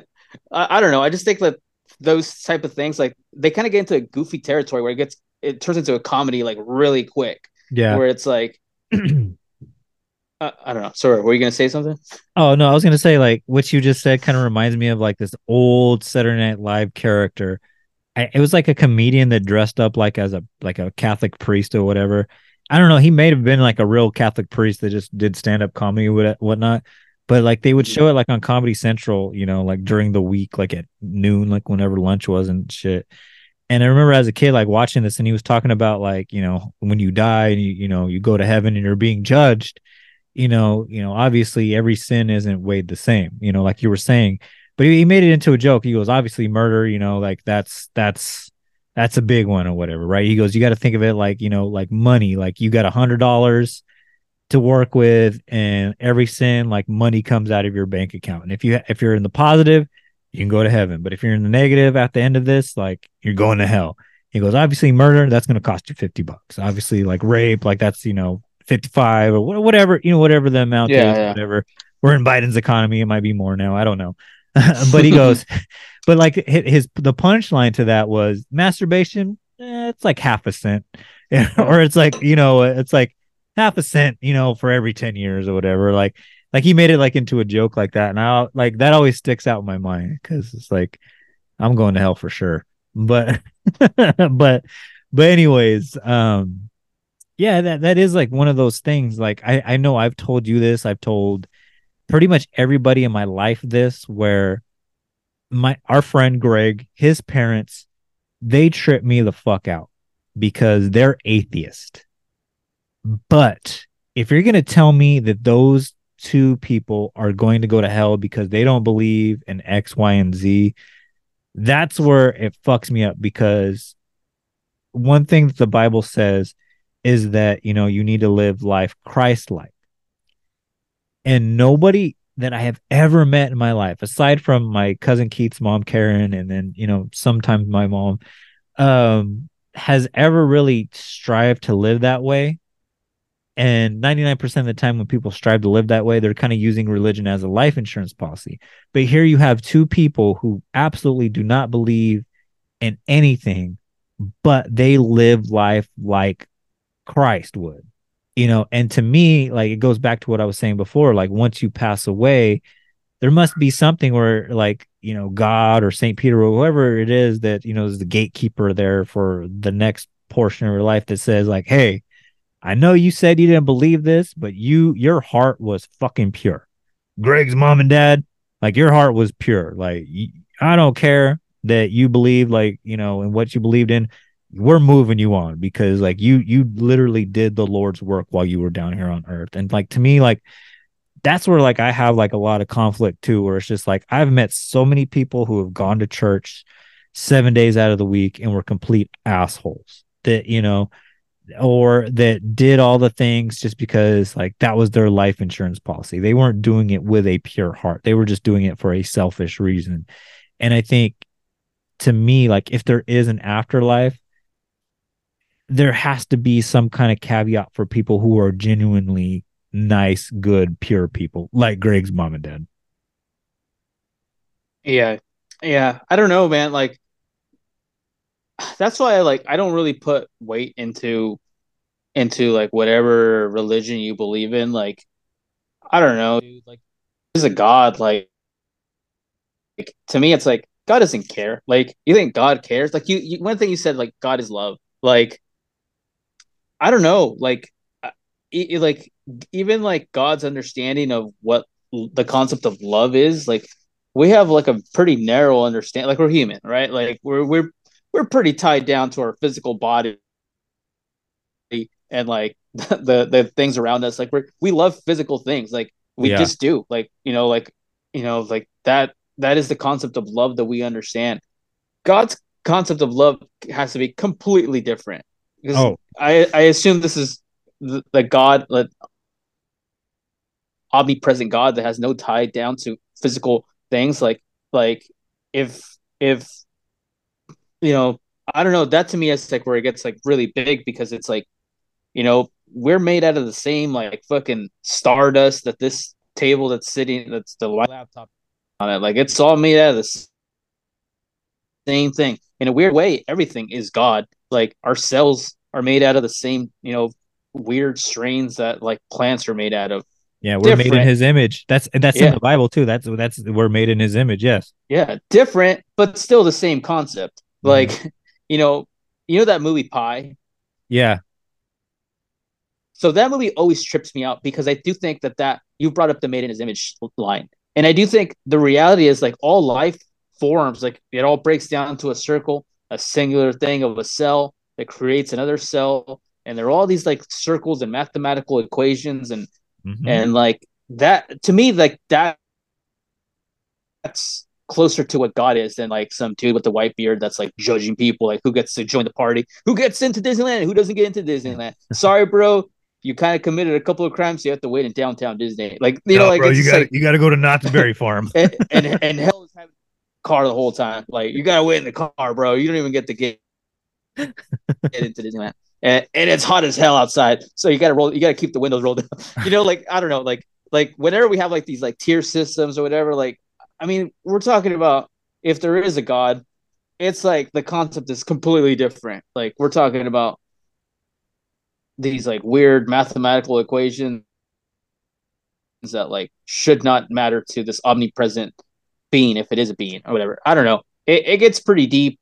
I don't know. I just think that those type of things like they kind of get into a goofy territory where it gets it turns into a comedy like really quick. Yeah. where it's like. I, uh, I don't know. Sorry, were you gonna say something? Oh no, I was gonna say like what you just said kind of reminds me of like this old Saturday Night Live character. I, it was like a comedian that dressed up like as a like a Catholic priest or whatever. I don't know. He may have been like a real Catholic priest that just did stand up comedy or whatnot. But like they would show it like on Comedy Central, you know, like during the week, like at noon, like whenever lunch was and shit. And I remember as a kid, like watching this, and he was talking about like, you know, when you die and you, you know, you go to heaven and you're being judged, you know, you know, obviously every sin isn't weighed the same, you know, like you were saying. But he, he made it into a joke. He goes, obviously murder, you know, like that's that's that's a big one or whatever, right? He goes, you got to think of it like, you know, like money, like you got a hundred dollars to work with, and every sin, like money comes out of your bank account. And if you if you're in the positive, you can go to heaven. But if you're in the negative at the end of this, like you're going to hell. He goes, obviously murder, that's going to cost you 50 bucks. Obviously, like rape, like that's, you know, 55 or whatever, you know, whatever the amount Yeah, is, yeah. whatever. We're in Biden's economy. It might be more now. I don't know. but he goes, but like his, the punchline to that was masturbation. Eh, it's like half a cent, or it's like, you know, it's like half a cent, you know, for every 10 years or whatever. Like, like he made it like into a joke like that. And I like that always sticks out in my mind because it's like, I'm going to hell for sure. But, but, but anyways, um, yeah, that, that is like one of those things. Like, I, I know I've told you this, I've told pretty much everybody in my life this, where my, our friend Greg, his parents, they trip me the fuck out because they're atheist. But if you're going to tell me that those two people are going to go to hell because they don't believe in X, Y, and Z, that's where it fucks me up because one thing that the Bible says is that, you know, you need to live life Christ like. And nobody that I have ever met in my life, aside from my cousin Keith's mom, Karen, and then, you know, sometimes my mom, um, has ever really strived to live that way. And 99% of the time, when people strive to live that way, they're kind of using religion as a life insurance policy. But here you have two people who absolutely do not believe in anything, but they live life like Christ would, you know. And to me, like it goes back to what I was saying before like, once you pass away, there must be something where, like, you know, God or St. Peter or whoever it is that, you know, is the gatekeeper there for the next portion of your life that says, like, hey, I know you said you didn't believe this, but you your heart was fucking pure. Greg's mom and dad, like your heart was pure. Like I don't care that you believe like, you know, in what you believed in. We're moving you on because like you you literally did the Lord's work while you were down here on earth. And like to me like that's where like I have like a lot of conflict too where it's just like I've met so many people who have gone to church 7 days out of the week and were complete assholes. That you know, or that did all the things just because like that was their life insurance policy. They weren't doing it with a pure heart. They were just doing it for a selfish reason. And I think to me like if there is an afterlife there has to be some kind of caveat for people who are genuinely nice, good, pure people like Greg's mom and dad. Yeah. Yeah. I don't know, man. Like that's why I like I don't really put weight into into like whatever religion you believe in. Like I don't know, dude, like there's a God, like, like to me it's like God doesn't care. Like you think God cares? Like you, you one thing you said, like God is love. Like I don't know, like e- like even like God's understanding of what the concept of love is, like we have like a pretty narrow understand like we're human right like we're we're we're pretty tied down to our physical body and like the the things around us like we're we love physical things like we Yeah. just do like you know like you know like that that is the concept of love that we understand god's concept of love has to be completely different because Oh. i i assume this is the, the God, the omnipresent God that has no tie down to physical things. Like like if if you know, I don't know. That to me is like where it gets like really big because it's like, you know, we're made out of the same like fucking stardust that this table that's sitting that's the laptop on it. Like it's all made out of the same thing. In a weird way, everything is God. Like our cells are made out of the same, you know, weird strains that like plants are made out of. Yeah, we're made in his image. That's that's Yeah. in the Bible too. That's that's we're made in his image. Yes. Yeah, different, but still the same concept. Mm-hmm. Like, you know, you know that movie Pi. Yeah. So that movie always trips me out because I do think that that you brought up the made in his image line, and I do think the reality is like all life forms, like it all breaks down to a circle, a singular thing of a cell that creates another cell, and there are all these like circles and mathematical equations and Mhm. and like that to me like that that's closer to what God is than like some dude with the white beard that's like judging people like who gets to join the party, who gets into Disneyland, and who doesn't get into Disneyland. Sorry, bro. You kind of committed a couple of crimes. so You have to wait in downtown Disney. Like you know, like bro, you got like, you got to go to Knott's Berry Farm. and, and and hell is having car the whole time. Like you gotta wait in the car, bro. You don't even get to get get into Disneyland. And, and it's hot as hell outside, so you gotta roll. You gotta keep the windows rolled down. You know, like I don't know, like like whenever we have like these like tier systems or whatever. Like I mean, we're talking about if there is a god, it's like the concept is completely different. Like we're talking about these like weird mathematical equations that like should not matter to this omnipresent being if it is a being or whatever. I don't know. It, it gets pretty deep.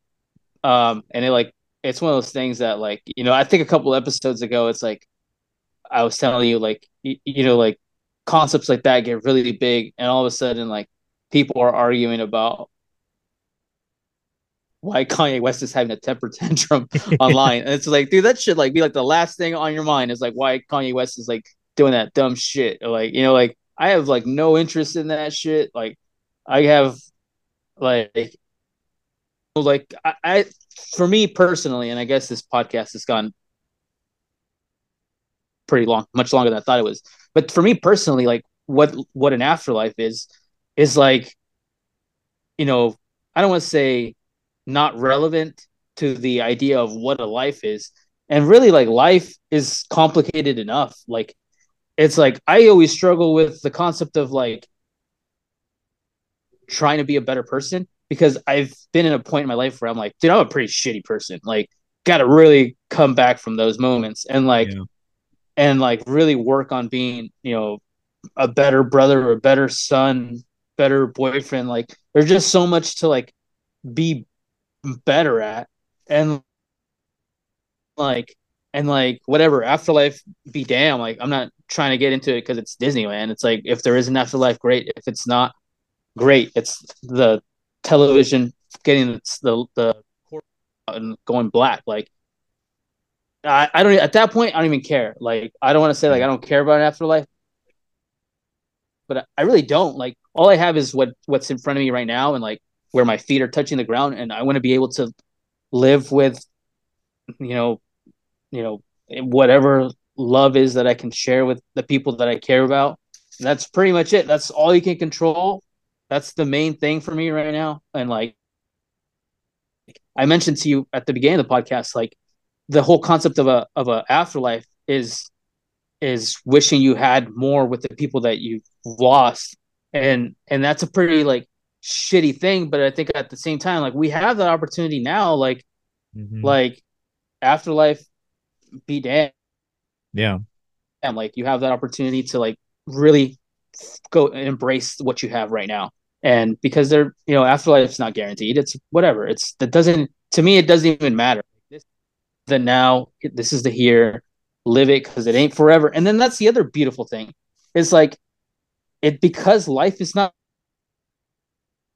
Um, and it like it's one of those things that like you know I think a couple episodes ago it's like I was telling you like you, you know like concepts like that get really big and all of a sudden like people are arguing about why Kanye West is having a temper tantrum online. And it's like, dude, that should like be like the last thing on your mind is like why Kanye West is like doing that dumb shit. Like, you know, like I have like no interest in that shit. Like I have like like I, I for me personally, and I guess this podcast has gone pretty long, much longer than I thought it was. But for me personally, like what what an afterlife is, is like, you know, I don't want to say not relevant to the idea of what a life is. And really like life is complicated enough. Like it's like I always struggle with the concept of like trying to be a better person because I've been in a point in my life where I'm like, dude, I'm a pretty shitty person. Like, got to really come back from those moments and like, and like really work on being, you know, a better brother or a better son, better boyfriend. Like, there's just so much to like be better at, and like, and like whatever afterlife be damn. Like, I'm not trying to get into it because it's Disneyland. It's like if there is an afterlife, great. If it's not, great. It's the television getting the the and going black. Like I, I don't at that point I don't even care. Like I don't want to say like I don't care about an afterlife, but I, really don't. Like all I have is what what's in front of me right now and like where my feet are touching the ground, and I want to be able to live with, you know, you know whatever love is that I can share with the people that I care about. And that's pretty much it. That's all you can control. That's the main thing for me right now. And like I mentioned to you at the beginning of the podcast, like the whole concept of a of a afterlife is is wishing you had more with the people that you've lost. And and that's a pretty like shitty thing. But I think at the same time, like we have that opportunity now, like mm-hmm. like afterlife be damned. Yeah. And like you have that opportunity to like really go and embrace what you have right now. And because they're, you know, afterlife's not guaranteed. It's whatever. It's that doesn't to me. It doesn't even matter. This the now. This is the here. Live it because it ain't forever. And then that's the other beautiful thing. It's like it because life is not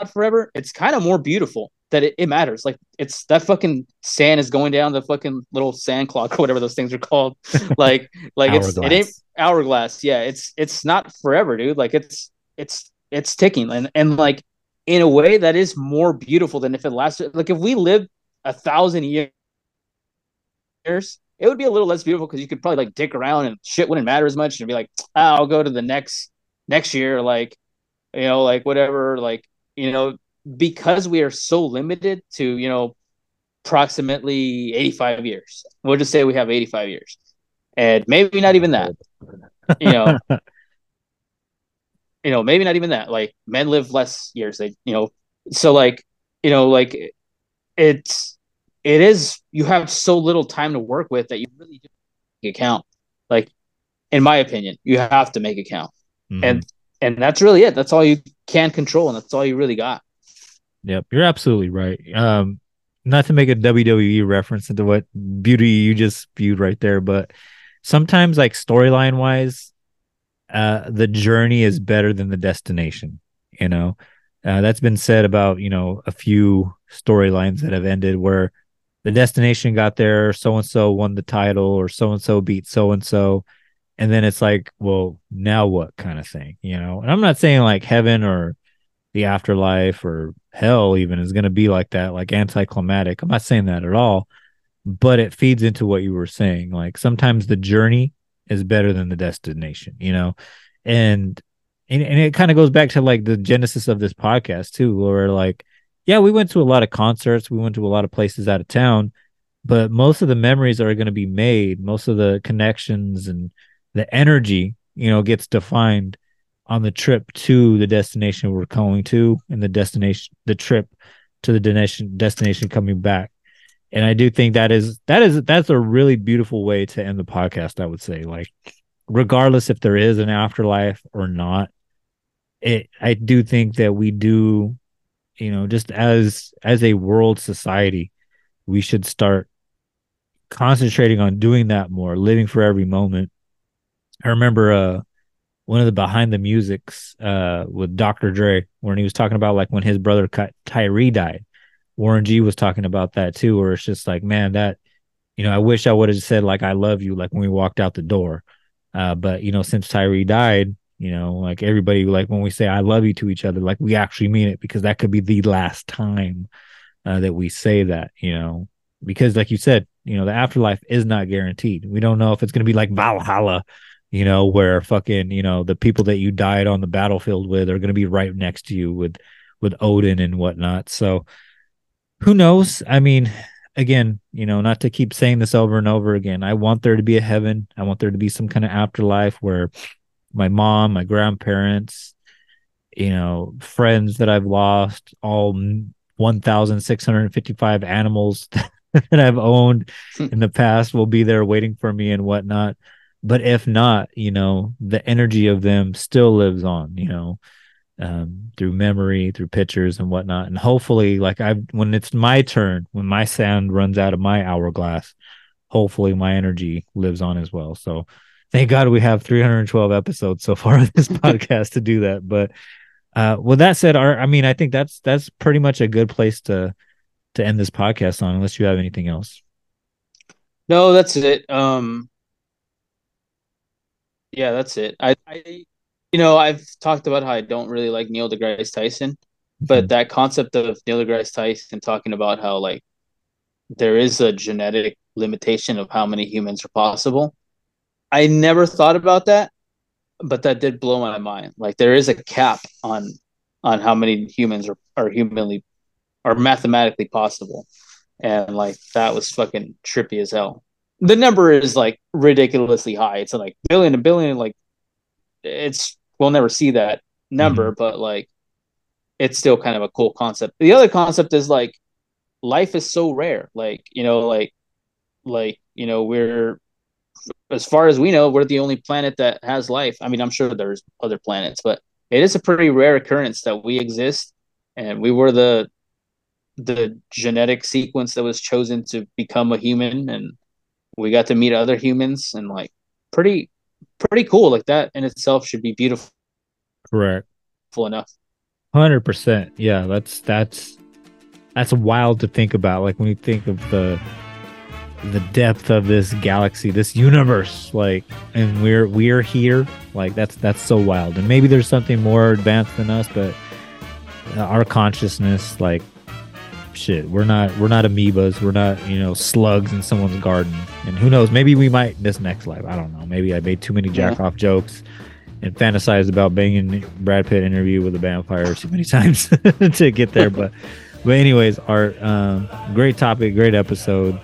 not forever. It's kind of more beautiful that it, it matters. Like it's that fucking sand is going down the fucking little sand clock or whatever those things are called. like like it's it ain't hourglass. Yeah, it's it's not forever, dude. Like it's it's it's ticking and and like in a way that is more beautiful than if it lasted. Like if we lived a thousand years, it would be a little less beautiful because you could probably like dick around and shit wouldn't matter as much and be like, ah, I'll go to the next next year, like, you know, like whatever, like, you know, because we are so limited to, you know, approximately 85 years. We'll just say we have 85 years. And maybe not even that. You know, you know, maybe not even that. Like men live less years. They, you know, so like, you know, like it's it is you have so little time to work with that you really do make account. Like, in my opinion, you have to make a count. Mhm. And and that's really it. That's all you can control, and that's all you really got. Yep, you're absolutely right. Um, not to make a WWE reference into what beauty you just viewed right there, but sometimes like storyline wise, uh, the journey is better than the destination. You know, uh, that's been said about you know a few storylines that have ended where the destination got there, so and so won the title, or so and so beat so and so, and then it's like, well, now what kind of thing, you know? And I'm not saying like heaven or the afterlife or hell even is going to be like that, like anticlimactic. I'm not saying that at all, but it feeds into what you were saying. Like sometimes the journey is better than the destination, you know? And and, and it kind of goes back to like the genesis of this podcast too, where like, yeah, we went to a lot of concerts, we went to a lot of places out of town, but most of the memories are going to be made, most of the connections and the energy, you know, gets defined on the trip to the destination we're going to and the destination the trip to the destination destination coming back. And i do think that is that is that's a really beautiful way to end the podcast i would say. Like regardless if there is an afterlife or not it i do think that we do you know just as as a world society we should start concentrating on doing that more living for every moment i remember uh one of the behind the musics uh with Dr. Dre when he was talking about like when his brother Tyree died. Warren G was talking about that too, where it's just like, man, that you know, I wish I would have said like I love you like when we walked out the door. Uh, but you know, since Tyree died, you know, like everybody like when we say I love you to each other, like we actually mean it because that could be the last time uh, that we say that, you know, because like you said, you know, the afterlife is not guaranteed. We don't know if it's going to be like Valhalla, you know, where fucking, you know, the people that you died on the battlefield with are going to be right next to you with, with Odin and whatnot. So who knows? I mean, again, you know, not to keep saying this over and over again. I want there to be a heaven. I want there to be some kind of afterlife where my mom, my grandparents, you know, friends that I've lost, all 1,655 animals that I've owned in the past will be there waiting for me and whatnot. But if not, you know, the energy of them still lives on, you know, um, through memory, through pictures and whatnot. And hopefully, like I, when it's my turn, when my sand runs out of my hourglass, hopefully my energy lives on as well. So thank God we have 312 episodes so far of this podcast to do that. But uh, with that said, our, I mean, I think that's that's pretty much a good place to to end this podcast on, unless you have anything else. No, that's it. Um, yeah, that's it. I, I, you know, I've talked about how I don't really like Neil deGrasse Tyson, but that concept of Neil deGrasse Tyson talking about how like there is a genetic limitation of how many humans are possible. I never thought about that, but that did blow my mind. Like there is a cap on on how many humans are, are humanly are mathematically possible. And like that was fucking trippy as hell. The number is like ridiculously high. It's like billion and billion, like it's we'll never see that number, mm-hmm. but like it's still kind of a cool concept. The other concept is like life is so rare. Like, you know, like like, you know, we're as far as we know, we're the only planet that has life. I mean, I'm sure there's other planets, but it is a pretty rare occurrence that we exist and we were the the genetic sequence that was chosen to become a human and we got to meet other humans and like pretty pretty cool like that in itself should be beautiful Correct. Full enough Hundred percent. Yeah, that's that's that's wild to think about. Like when you think of the the depth of this galaxy, this universe, like, and we're we're here. Like that's that's so wild. And maybe there's something more advanced than us, but our consciousness, like, shit, we're not we're not amoebas. We're not you know slugs in someone's garden. And who knows? Maybe we might this next life. I don't know. Maybe I made too many jack off jokes and fantasized about banging Brad Pitt interview with a vampire too many times to get there. But but anyways, Art, um, great topic, great episode.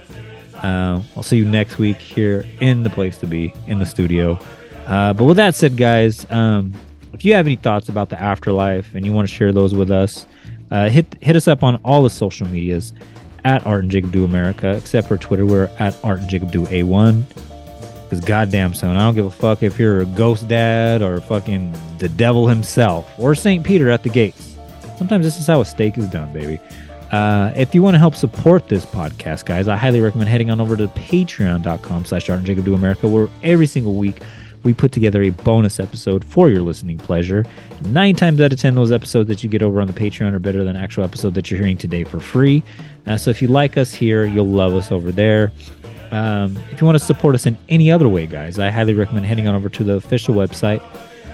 Uh, I'll see you next week here in the place to be in the studio. Uh, but with that said, guys, um, if you have any thoughts about the afterlife and you want to share those with us, uh, hit hit us up on all the social medias at Art and Jacob Do America, except for Twitter, we're at Art and Jacob Do A1. Because goddamn, son, I don't give a fuck if you're a ghost dad or fucking the devil himself or St. Peter at the gates. Sometimes this is how a steak is done, baby. Uh, if you want to help support this podcast, guys, I highly recommend heading on over to patreon.com slash and Jacob Do America, where every single week we put together a bonus episode for your listening pleasure. Nine times out of ten, those episodes that you get over on the Patreon are better than actual episode that you're hearing today for free. Uh, so if you like us here, you'll love us over there. Um, if you want to support us in any other way, guys, I highly recommend heading on over to the official website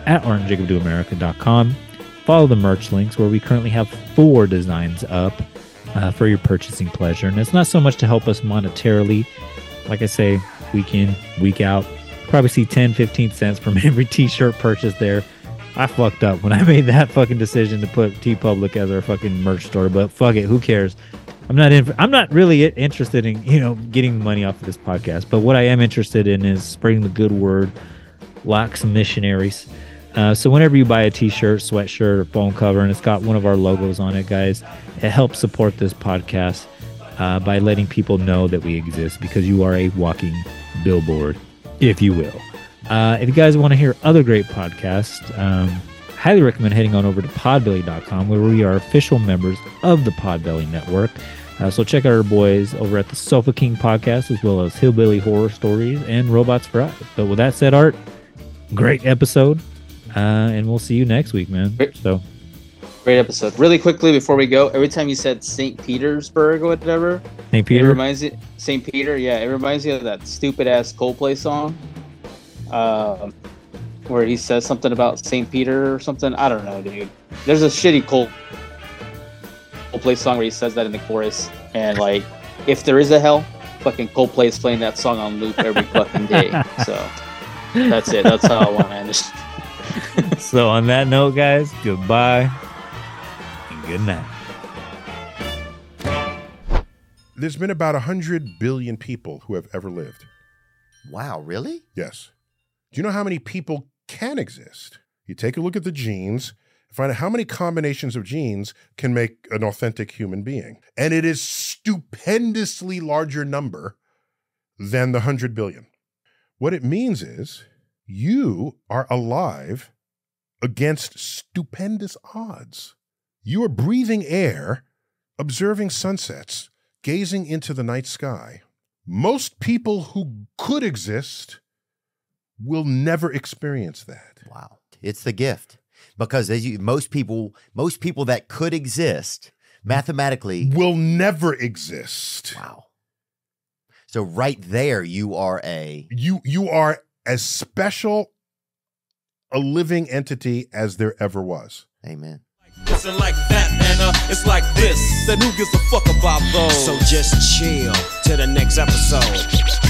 at artandjacobdoamerica.com. Follow the merch links where we currently have four designs up uh, for your purchasing pleasure. And it's not so much to help us monetarily. Like I say, week in, week out, probably see 10, 15 cents from every t shirt purchase there. I fucked up when I made that fucking decision to put TeePublic as our fucking merch store, but fuck it, who cares? I'm not in, I'm not really interested in you know getting money off of this podcast, but what I am interested in is spreading the good word, like some missionaries. Uh, so whenever you buy a T-shirt, sweatshirt, or phone cover, and it's got one of our logos on it, guys, it helps support this podcast uh, by letting people know that we exist because you are a walking billboard, if you will. Uh, if you guys want to hear other great podcasts, um, highly recommend heading on over to podbelly.com where we are official members of the Podbelly Network. Uh, so check out our boys over at the Sofa King podcast as well as Hillbilly Horror Stories and Robots for Eyes. But with that said, Art, great episode. Uh, and we'll see you next week, man. So Great episode. Really quickly before we go, every time you said St. Petersburg or whatever, St. Peter? it reminds you St. Peter. Yeah, it reminds you of that stupid ass Coldplay song, um, where he says something about St. Peter or something. I don't know, dude. There's a shitty Cold Coldplay song where he says that in the chorus, and like, if there is a hell, fucking Coldplay is playing that song on loop every fucking day. So that's it. That's how I want to end. so on that note, guys, goodbye and good night. There's been about 100 billion people who have ever lived. Wow, really? Yes. Do you know how many people can exist? You take a look at the genes, find out how many combinations of genes can make an authentic human being. And it is stupendously larger number than the 100 billion. What it means is you are alive against stupendous odds. You are breathing air, observing sunsets, gazing into the night sky. Most people who could exist will never experience that. Wow. It's the gift. Because as you most people most people that could exist mathematically will never exist. Wow. So right there you are a You you are as special a living entity as there ever was. Amen. Listen like that, and uh, it's like this. Then who gives a fuck about those? So just chill to the next episode.